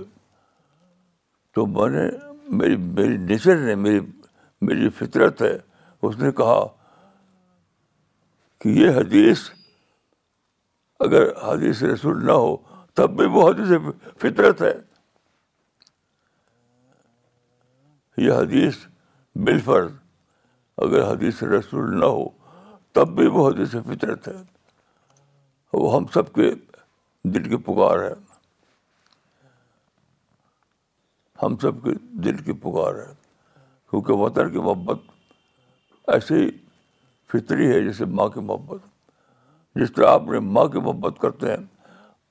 تو میں نے میری میری نیچر نے میری میری فطرت ہے اس نے کہا کہ یہ حدیث اگر حدیث رسول نہ ہو تب بھی وہ حدیث فطرت ہے یہ حدیث بالفرض اگر حدیث رسول نہ ہو تب بھی وہ حدیث فطرت ہے وہ ہم سب کے دل کی پکار ہے ہم سب کے دل کی پکار ہے کیونکہ وطن کی محبت ایسے ہی فطری ہے جیسے ماں کی محبت جس طرح آپ اپنے ماں کی محبت کرتے ہیں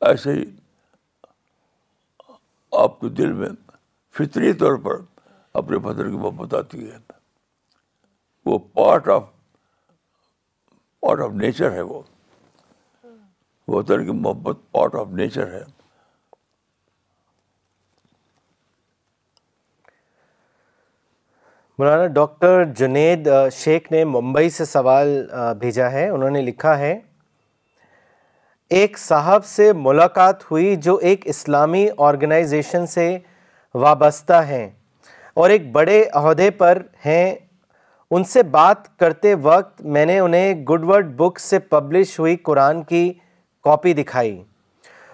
ایسے ہی آپ کے دل میں فطری طور پر اپنے فطر کی محبت آتی ہے وہ part of part of nature ہے وہ فطر کی محبت پارٹ آف نیچر ہے مولانا ڈاکٹر جنید شیخ نے ممبئی سے سوال بھیجا ہے انہوں نے لکھا ہے ایک صاحب سے ملاقات ہوئی جو ایک اسلامی آرگنائزیشن سے وابستہ ہیں اور ایک بڑے عہدے پر ہیں ان سے بات کرتے وقت میں نے انہیں گڈ ورڈ بک سے پبلش ہوئی قرآن کی کاپی دکھائی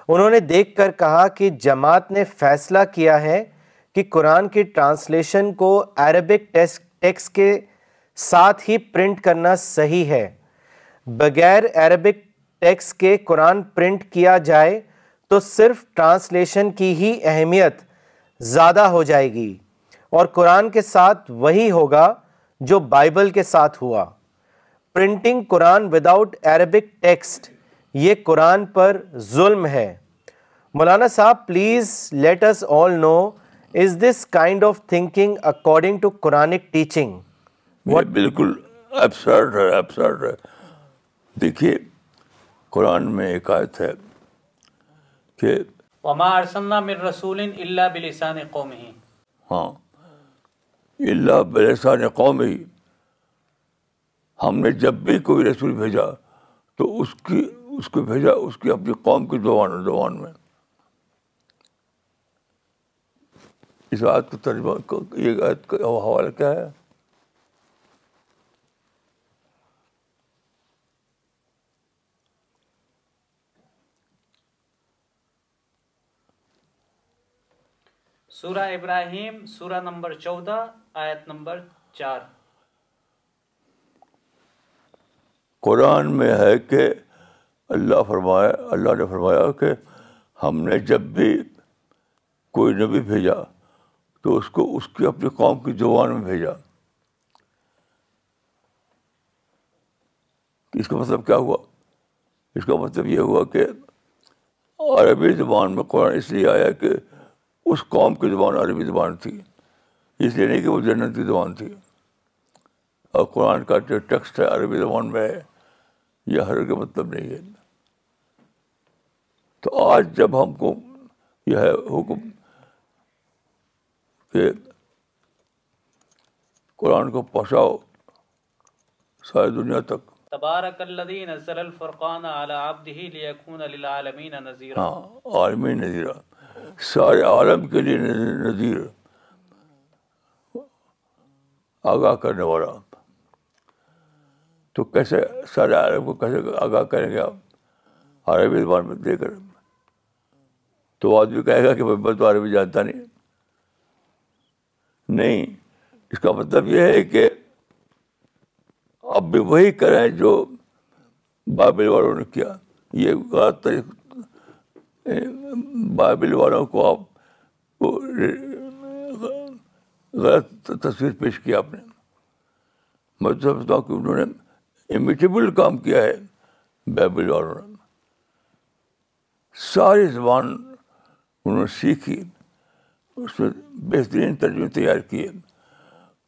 انہوں نے دیکھ کر کہا کہ جماعت نے فیصلہ کیا ہے کہ قرآن کی ٹرانسلیشن کو عربک ٹیکس کے ساتھ ہی پرنٹ کرنا صحیح ہے بغیر عربک ٹیکس کے قرآن پرنٹ کیا جائے تو صرف ٹرانسلیشن کی ہی اہمیت زیادہ ہو جائے گی اور قرآن کے ساتھ وہی ہوگا جو بائبل کے ساتھ ہوا printing Quran without Arabic text یہ قرآن پر ظلم ہے مولانا صاحب please let us all know is this kind of thinking according to Quranic teaching بالکل ابسرڈ ہے ابسرڈ ہے دیکھیے قرآن میں ایک آیت ہے کہ وما ارسلنا من رسول الا بلسان قومه ہاں الا بلسان قومه ہم نے جب بھی کوئی رسول بھیجا تو اس کی اس کو بھیجا اس کی اپنی قوم کی زبان زبان میں اس آیت آیت کو ترجمہ یہ کا حوالہ کیا ہے سورہ ابراہیم سورہ نمبر چودہ آیت نمبر چار قرآن میں ہے کہ اللہ فرمایا اللہ نے فرمایا کہ ہم نے جب بھی کوئی نبی بھیجا تو اس کو اس کی اپنی قوم کی زبان میں بھیجا اس کا مطلب کیا ہوا اس کا مطلب یہ ہوا کہ عربی زبان میں قرآن اس لیے آیا کہ اس قوم کی زبان عربی زبان تھی اس لیے نہیں کہ وہ جنت کی زبان تھی اور قرآن کا جو ٹیکسٹ ہے عربی زبان میں ہے یہ ہر کے مطلب نہیں ہے تو آج جب ہم کو یہ ہے حکم قرآن کو پہنچاؤ ساری دنیا تک سارے عالم کے لیے آگاہ کرنے والا تو کیسے سارے عالم کو کیسے آگاہ کریں گے آپ عربی زبان میں دے کر تو آدمی کہے گا کہ میں تو عربی جانتا نہیں نہیں اس کا مطلب یہ ہے کہ آپ بھی وہی کریں جو بائبل والوں نے کیا یہ غلط بائبل والوں کو آپ غلط تصویر پیش کیا آپ نے میں سمجھتا ہوں کہ انہوں نے امیٹیبل کام کیا ہے بائبل والوں نے ساری زبان انہوں نے سیکھی اس میں بہترین ترجمے تیار کیے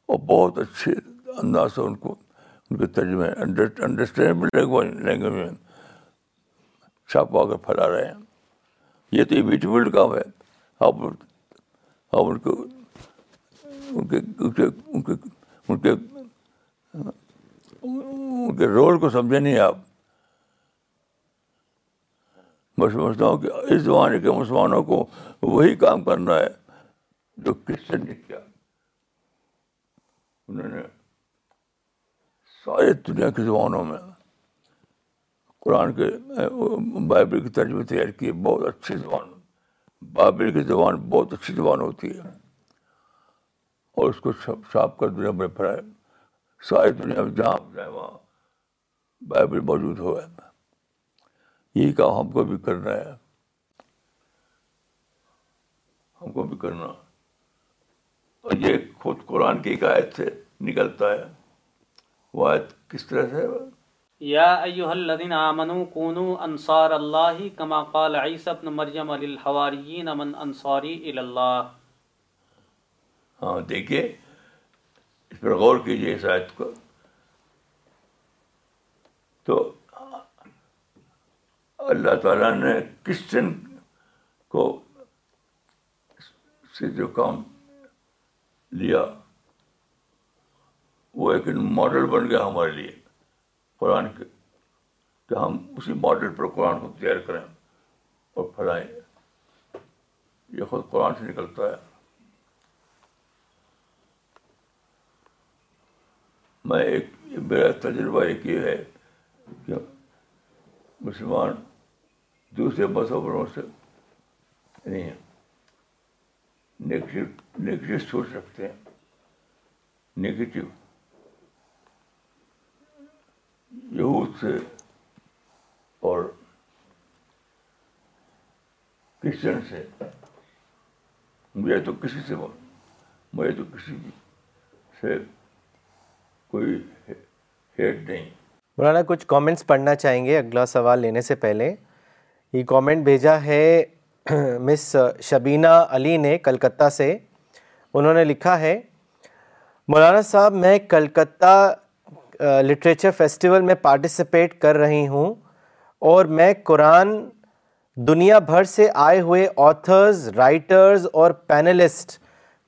اور بہت اچھے انداز سے ان کو ان کے ترجمے انڈرسٹینڈیبل لینگویج لینگویج میں چھاپا کر پھیلا رہے ہیں یہ تو یہ کام ہے آپ آپ ان کو ان کے ان کے رول کو سمجھے نہیں آپ میں سمجھتا ہوں کہ اس زمانے کے مسلمانوں کو وہی کام کرنا ہے جو کرسچن نے کیا انہوں نے ساری دنیا کی زبانوں میں قرآن کے بائبل کے ترجمے تیار کیے بہت اچھی زبان بائبل کی زبان بہت اچھی زبان ہوتی ہے اور اس کو چھاپ کر دنیا میں پڑھائے ساری دنیا میں جہاں جائے وہاں بائبل موجود ہے یہی کام ہم کو بھی کرنا ہے ہم کو بھی کرنا اور یہ خود قرآن کی ایک آیت سے نکلتا ہے وہ آیت کس طرح سے یا ایوہ الذین آمنوا کونو انصار اللہ کما قال عیسی بن مریم للحواریین من انصاری الاللہ ہاں دیکھیں اس پر غور کیجئے اس آیت کو تو اللہ تعالیٰ نے کرسچن کو سے جو کام لیا وہ ایک ماڈل بن گیا ہمارے لیے قرآن کے کہ ہم اسی ماڈل پر قرآن کو تیار کریں اور پھیلائیں یہ خود قرآن سے نکلتا ہے میں ایک میرا تجربہ ایک یہ ہے کہ مسلمان دوسرے مذہبوں سے نہیں ہیں نگیٹو نگیٹو سوچ سکتے ہیں یہود سے اور کرسچن سے مجھے تو کسی سے مجھے تو کسی سے کوئی ہیٹ نہیں مولانا کچھ کامنٹس پڑھنا چاہیں گے اگلا سوال لینے سے پہلے یہ کامنٹ بھیجا ہے مس شبینہ علی نے کلکتہ سے انہوں نے لکھا ہے مولانا صاحب میں کلکتہ لٹریچر فیسٹیول میں پارٹیسپیٹ کر رہی ہوں اور میں قرآن دنیا بھر سے آئے ہوئے آتھرز رائٹرز اور پینلسٹ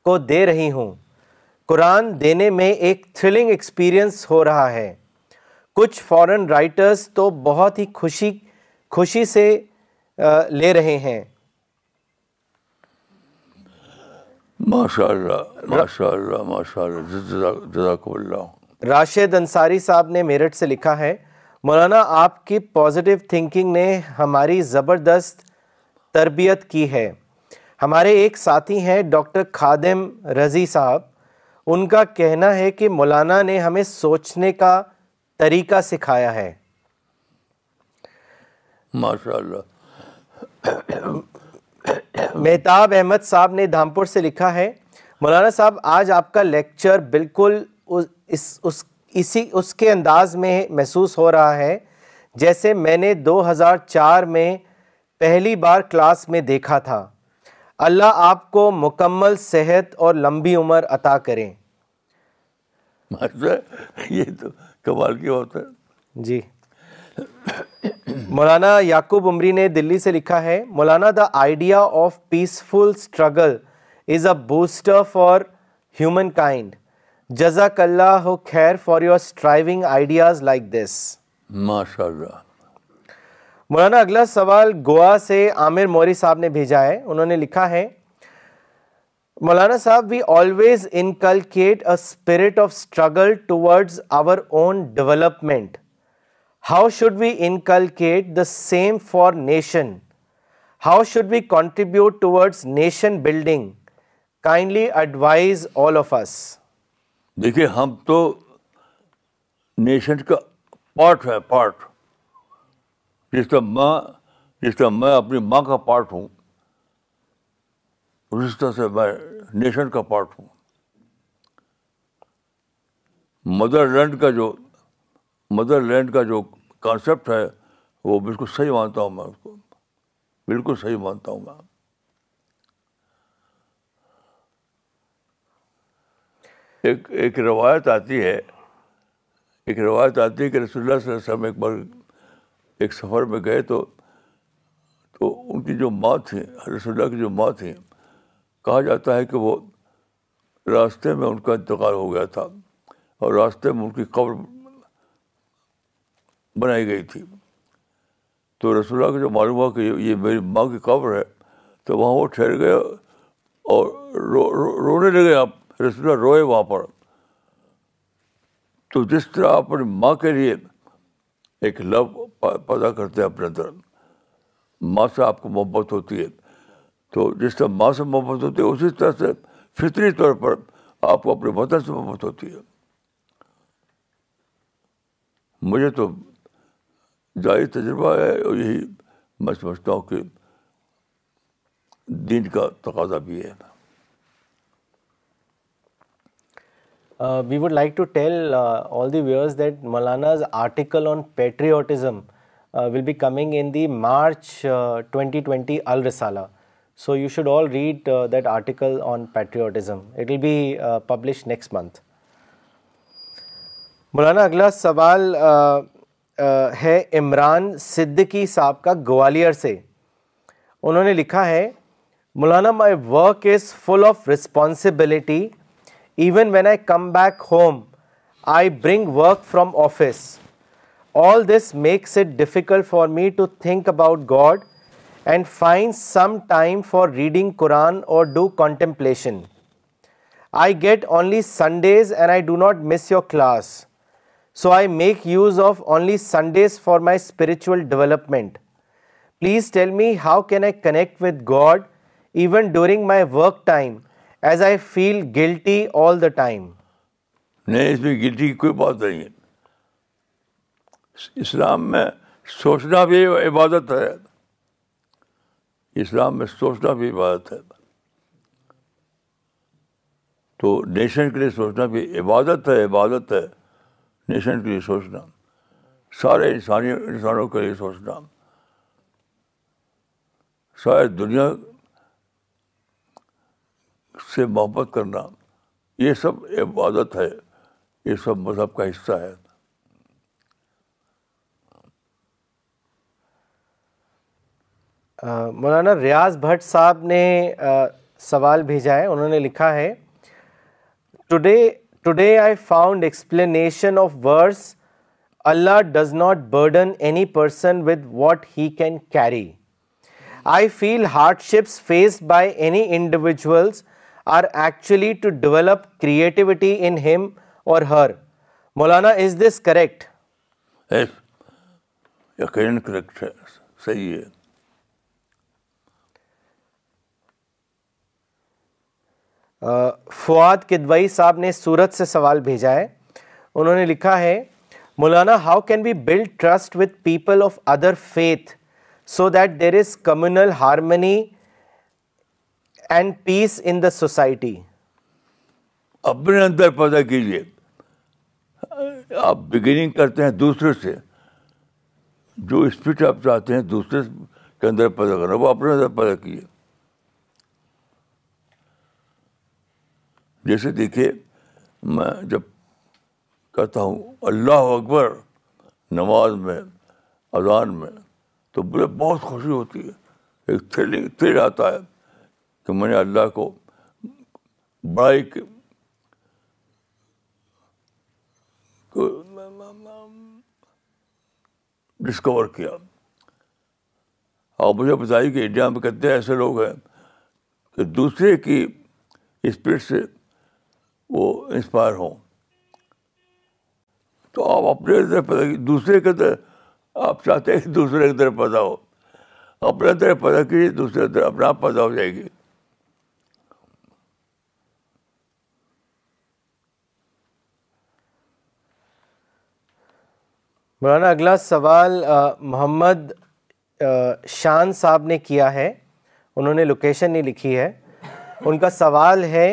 کو دے رہی ہوں قرآن دینے میں ایک تھرلنگ ایکسپیرئنس ہو رہا ہے کچھ فورن رائٹرز تو بہت ہی خوشی خوشی سے لے رہے ہیں ماشاء اللہ ماشاء اللہ ماشاء اللہ جزاک اللہ راشد انصاری صاحب نے میرٹھ سے لکھا ہے مولانا آپ کی پازیٹیو تھنکنگ نے ہماری زبردست تربیت کی ہے ہمارے ایک ساتھی ہیں ڈاکٹر خادم رضی صاحب ان کا کہنا ہے کہ مولانا نے ہمیں سوچنے کا طریقہ سکھایا ہے ماشاء اللہ مہتاب احمد صاحب نے دھامپور سے لکھا ہے مولانا صاحب آج آپ کا لیکچر بالکل اس اسی اس کے انداز میں محسوس ہو رہا ہے جیسے میں نے دو ہزار چار میں پہلی بار کلاس میں دیکھا تھا اللہ آپ کو مکمل صحت اور لمبی عمر عطا کریں یہ تو کی بات ہے جی مولانا یعقوب عمری نے دلی سے لکھا ہے Maulana the idea of peaceful struggle is a booster for humankind جزاک اللہ خیر for your striving ideas like this ماشاء اللہ مولانا اگلا سوال گوا سے عامر موری صاحب نے بھیجا ہے انہوں نے لکھا ہے Maulana Sahab we always inculcate a spirit of struggle toward our own development how should we inculcate the same for nation how should we contribute towards nation building kindly advise all of us دیکھیے ہم تو نیشن کا پارٹ ہے پارٹ جس طرح ماں جس طرح میں اپنی ماں کا پارٹ ہوں اس طرح سے میں نیشن کا پارٹ ہوں مدر لینڈ کا جو مدر لینڈ کا جو کانسیپٹ ہے وہ بالکل صحیح مانتا ہوں میں اس کو بالکل صحیح مانتا ہوں میں ایک ایک روایت آتی ہے ایک روایت آتی ہے کہ رسول اللہ اللہ صلی علیہ وسلم ایک بار ایک سفر میں گئے تو تو ان کی جو ماں تھیں رسول اللہ کی جو ماں تھیں کہا جاتا ہے کہ وہ راستے میں ان کا انتقال ہو گیا تھا اور راستے میں ان کی قبر بنائی گئی تھی تو رسول اللہ کو جو معلوم ہوا کہ یہ میری ماں کی قبر ہے تو وہاں وہ ٹھہر گئے اور رو, رو, رونے لگے آپ رسول اللہ روئے وہاں پر تو جس طرح آپ اپنی ماں کے لیے ایک لو پیدا کرتے ہیں اپنے اندر ماں سے آپ کو محبت ہوتی ہے تو جس طرح ماں سے محبت ہوتی ہے اسی طرح سے فطری طور پر آپ کو اپنے وطن سے محبت ہوتی ہے مجھے تو ظاہر تجربہ ہے اور یہی میں سمجھتا ہوں کہ دین کا تقاضا بھی ہے we would like to tell all the viewers that Maulana's article on patriotism will be coming in the March twenty twenty Al Risala so you should all read that article on patriotism it will be publish next month Maulana اگلا سوال uh, ہے عمران صدقی صاحب کا گوالیئر سے انہوں نے لکھا ہے Maulana my work is full of responsibility even when I come back home I bring work from office all this makes it difficult for me to think about God and fine some time for reading Quran or do contemplation I get only Sundays and I do not miss your class so I make use of only Sundays for my spiritual development please tell me how can I connect with God even during my work time as I feel guilty all the time نہیں اس میں گلٹی کی کوئی بات نہیں ہے اسلام میں سوچنا بھی عبادت ہے اسلام میں سوچنا بھی عبادت ہے تو نیشن کے لیے سوچنا بھی عبادت ہے عبادت ہے نیشن کے لیے سوچنا سارے انسانی انسانوں کے لیے سوچنا سارے دنیا سے محبت کرنا یہ سب عبادت ہے یہ سب مذہب کا حصہ ہے مولانا ریاض بھٹ صاحب نے سوال بھیجا ہے انہوں نے لکھا ہے today today I found explanation of words Allah does not burden any person with what he can carry I feel hardships face by any individuals are actually to develop creativity in ہم اور ہر مولانا از دس کریکٹ کریکٹ ہے ہے صحیح فواد کدوئی صاحب نے سورت سے سوال بھیجا ہے انہوں نے لکھا ہے Maulana how can be build trust with people of other faith so that there is communal harmony and peace in the society اپنے اندر پیدا کیجیے آپ بگننگ کرتے ہیں دوسرے سے جو اسپیٹ آپ چاہتے ہیں دوسرے کے اندر پیدا کرنا وہ اپنے اندر پیدا کیجیے جیسے دیکھیے میں جب کہتا ہوں اللہ اکبر نماز میں اذان میں تو مجھے بہت خوشی ہوتی ہے ایک تھرلنگ تھر آتا ہے کہ میں نے اللہ کو بڑا ایک ڈسکور کیا اور مجھے بتائیے کہ انڈیا میں کتنے ایسے لوگ ہیں کہ دوسرے کی اسپرٹ سے وہ انسپائر ہوں تو آپ اپنے اندر پیدا کیجیے دوسرے کے آپ چاہتے ہیں کہ دوسرے پیدا ہو اپنے اندر پیدا کیجیے دوسرے اپنا آپ پیدا ہو جائے گی مولانا اگلا سوال محمد شان صاحب نے کیا ہے انہوں نے لوکیشن نہیں لکھی ہے ان کا سوال ہے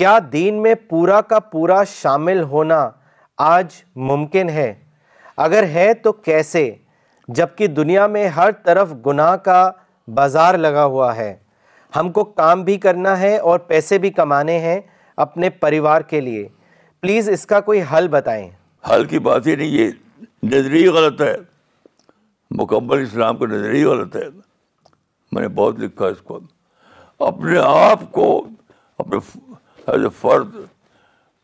کیا دین میں پورا کا پورا شامل ہونا آج ممکن ہے اگر ہے تو کیسے جبکہ دنیا میں ہر طرف گناہ کا بازار لگا ہوا ہے ہم کو کام بھی کرنا ہے اور پیسے بھی کمانے ہیں اپنے پریوار کے لیے پلیز اس کا کوئی حل بتائیں حل کی بات ہی نہیں یہ نظریہ غلط ہے مکمل اسلام کا نظریہ غلط ہے میں نے بہت لکھا اس کو اپنے آپ کو اپنے ایز اے فرد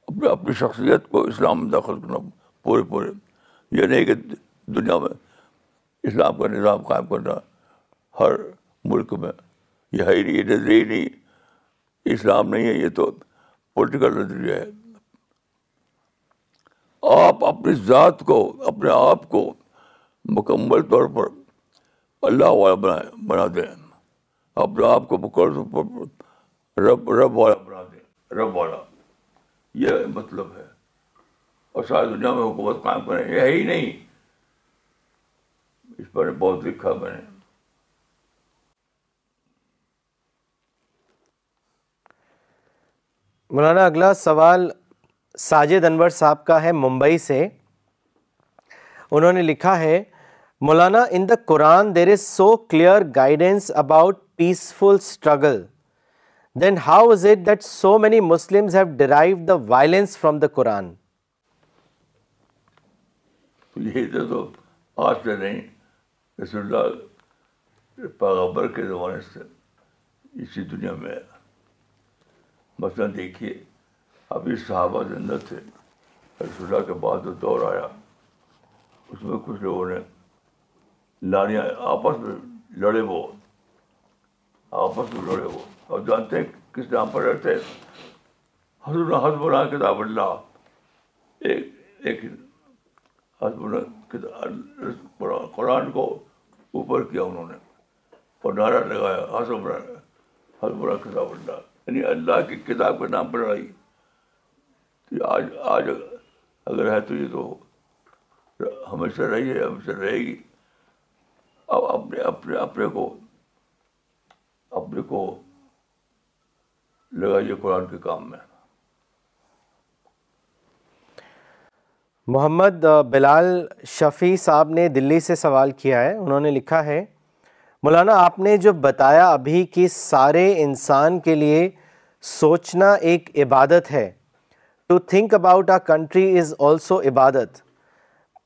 اپنے اپنی شخصیت کو اسلام میں داخل کرنا پورے پورے یہ نہیں کہ دنیا میں اسلام کا نظام قائم کرنا ہر ملک میں یہ ہے ہی نہیں یہ نظریہ نہیں اسلام نہیں ہے یہ تو پولیٹیکل نظریہ ہے آپ اپنی ذات کو اپنے آپ کو مکمل طور پر اللہ والا بنائے بنا دیں اپنے آپ کو رب رب والا بنا دیں رب والا یہ مطلب ہے اور ساری دنیا میں حکومت یہ ہے ہی نہیں اس پر بہت لکھا میں نے مولانا اگلا سوال ساجد انور صاحب کا ہے ممبئی سے انہوں نے لکھا ہے Maulana in the Quran there is so clear guidance about peaceful struggle then how is it that so many Muslim the violence from the Quran یہ تو آج سے نہیں رسول اللہ پاغبر کے زمانے سے اسی دنیا میں آیا مثلاً دیکھیے ابھی صحابہ زندہ تھے رسول اللہ کے بعد جو دور آیا اس میں کچھ لوگوں نے لاڑیاں آپس میں لڑے وہ آپس میں لڑے وہ اور جانتے ہیں کس نام پر رہتے حضور حضب اللہ کتاب اللہ ایک ایک حضب اللہ کتاب قرآن کو اوپر کیا انہوں نے اور نعرہ لگایا اللہ حضب اللہ کتاب اللہ یعنی اللہ کی کتاب کے نام پر رہی تو آج آج اگر ہے تو یہ تو ہمیشہ رہی ہے ہمیشہ رہے گی اب اپنے اپنے اپنے کو اپنے کو لگائیے قرآن کے کام میں محمد بلال شفیع صاحب نے دلی سے سوال کیا ہے انہوں نے لکھا ہے مولانا آپ نے جو بتایا ابھی کہ سارے انسان کے لیے سوچنا ایک عبادت ہے to think about a country is also ibadat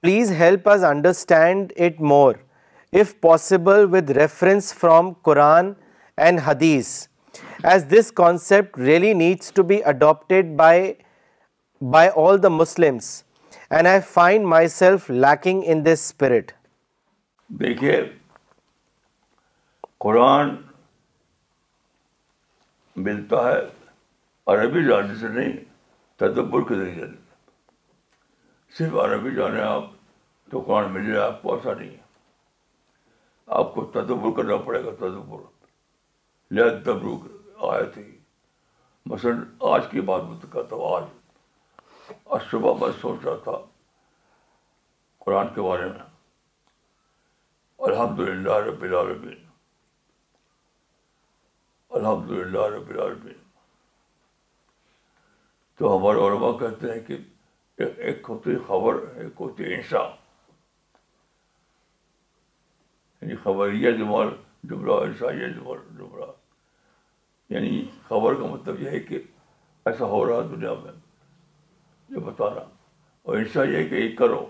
please help us understand it more if possible with reference from Quran and hadith as this concept really needs to be adapted by by all the Muslims and I find myself lacking in this spirit دیکھیے قرآن ملتا ہے عربی جانے سے نہیں تدبر کے ذریعے صرف عربی جانے آپ تو قرآن مل جائے آپ کو ایسا نہیں ہے آپ کو تدبر کرنا پڑے گا تدبر تجمپر آئے تھے مثلاً آج کی بات میں کہتا ہوں آج آج صبح میں سوچ رہا تھا قرآن کے بارے میں الحمد للہ رب العالمین الحمد للہ رب العالمین تو ہمارے علماء کہتے ہیں کہ ایک ہوتی خبر ایک ہوتی یعنی خبر یہ جمال جملہ انشا یہ یعنی خبر کا مطلب یہ ہے کہ ایسا ہو رہا دنیا میں یہ بتا رہا اور انشاء یہ ہے کہ یہ کرو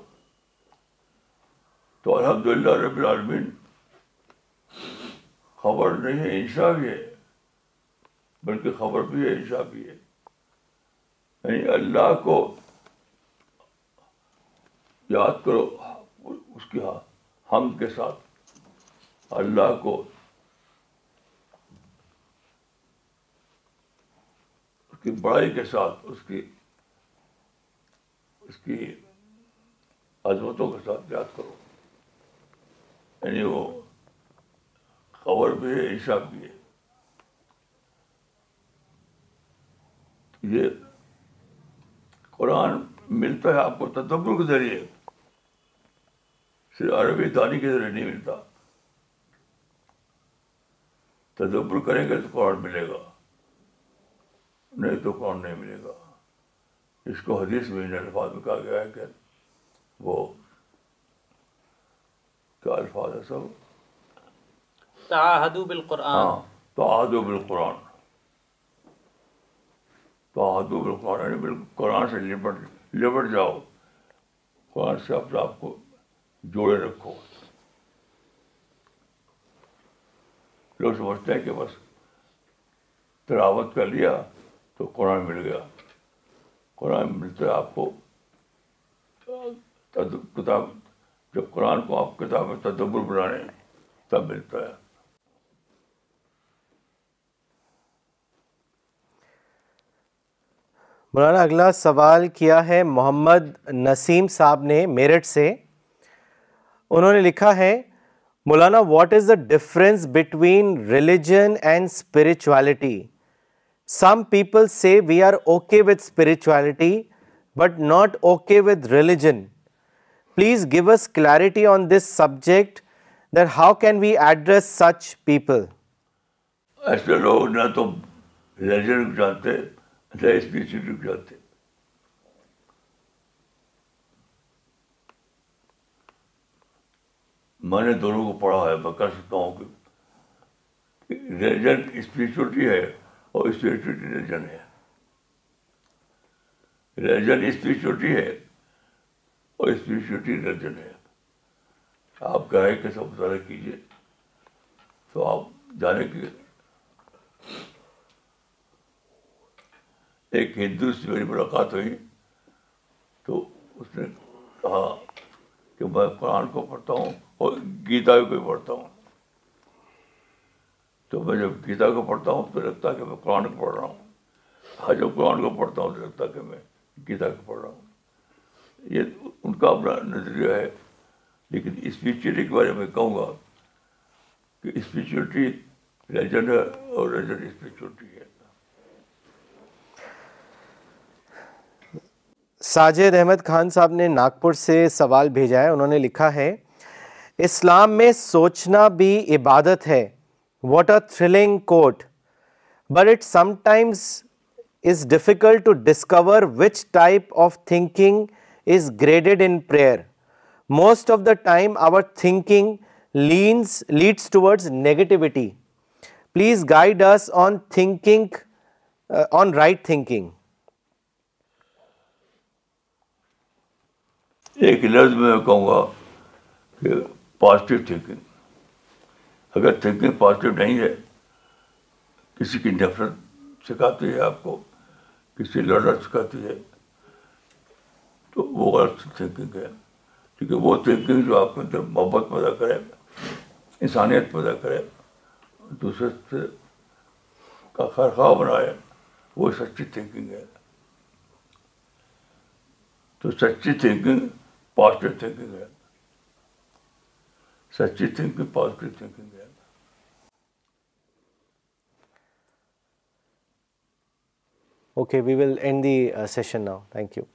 تو الحمد للہ رب العالمین خبر نہیں ہے انشاء بھی ہے بلکہ خبر بھی ہے انشاء بھی ہے یعنی اللہ کو یاد کرو اس کے ہم کے ساتھ اللہ کو کی بڑائی کے ساتھ اس کی اس کی عظمتوں کے ساتھ یاد کرو یعنی وہ خبر بھی ہے عشا بھی ہے یہ قرآن ملتا ہے آپ کو تدبر کے ذریعے صرف عربی دانی کے ذریعے نہیں ملتا تدبر کریں گے تو قرآن ملے گا نہیں تو کون نہیں ملے گا اس کو حدیث میں ان الفاظ میں کہا گیا ہے کہ وہ کیا الفاظ ہے سب تا بال ہاں، قرآن تعداد بال قرآن تو یعنی بال قرآن قرآن سے لبٹ جاؤ قرآن سے اپنے آپ کو جوڑے رکھو لوگ سمجھتے ہیں کہ بس تلاوت کر لیا تو قرآن مل گیا قرآن ملتا ہے آپ کو مولانا اگلا سوال کیا ہے محمد نسیم صاحب نے میرٹھ سے انہوں نے لکھا ہے Maulana what is the difference between religion and spirituality some people say we are okay with spirituality but not okay with religion please give us clarity on this subject that how can we address such people ایسے لوگ نہ تو ریلیجن جانتے نہ جانتے میں نے دونوں کو پڑھا ہے میں کہہ سکتا ہوں کہ ریلیجن اسپرچوٹی ہے اور اس ریلیجن ہے ریلیجن کی ہے اور اس ریلیجن ہے آپ گائے کے سب مطالعہ کیجیے تو آپ جانے کے ایک ہندو سے میری ملاقات ہوئی تو اس نے کہا کہ میں قرآن کو پڑھتا ہوں اور گیتا کو پڑھتا ہوں تو میں جب گیتا کو پڑھتا ہوں تو لگتا ہے کہ میں قرآن کو پڑھ رہا ہوں جب قرآن کو پڑھتا ہوں تو لگتا ہے کہ میں گیتا کو پڑھ رہا ہوں یہ ان کا اپنا نظریہ ہے لیکن کے بارے میں کہوں گا کہ ہے ہے اور ساجد احمد خان صاحب نے ناگپور سے سوال بھیجا ہے انہوں نے لکھا ہے اسلام میں سوچنا بھی عبادت ہے what are thrilling quote but it sometimes is difficult to discover which type of thinking is graded in prayer most of the time our thinking lens leads to negativity please guide us on thinking on right thinking ایک لفظ میں کہوں گا کہ پازیٹیو تھنکنگ اگر تھنکنگ پازیٹیو نہیں ہے کسی کی نفرت سکھاتی ہے آپ کو کسی لڑنا سکھاتی ہے تو وہ غلط تھنکنگ ہے کیونکہ وہ تھنکنگ جو آپ کے اندر محبت پیدا کرے انسانیت پیدا کرے دوسرے سے کا خرخواہ بنائے وہ سچی تھنکنگ ہے تو سچی تھنکنگ پازیٹیو تھنکنگ ہے سچی تھنکنگ پازیٹیو تھنکنگ ہے Okay, we will end the uh, session now. Thank you.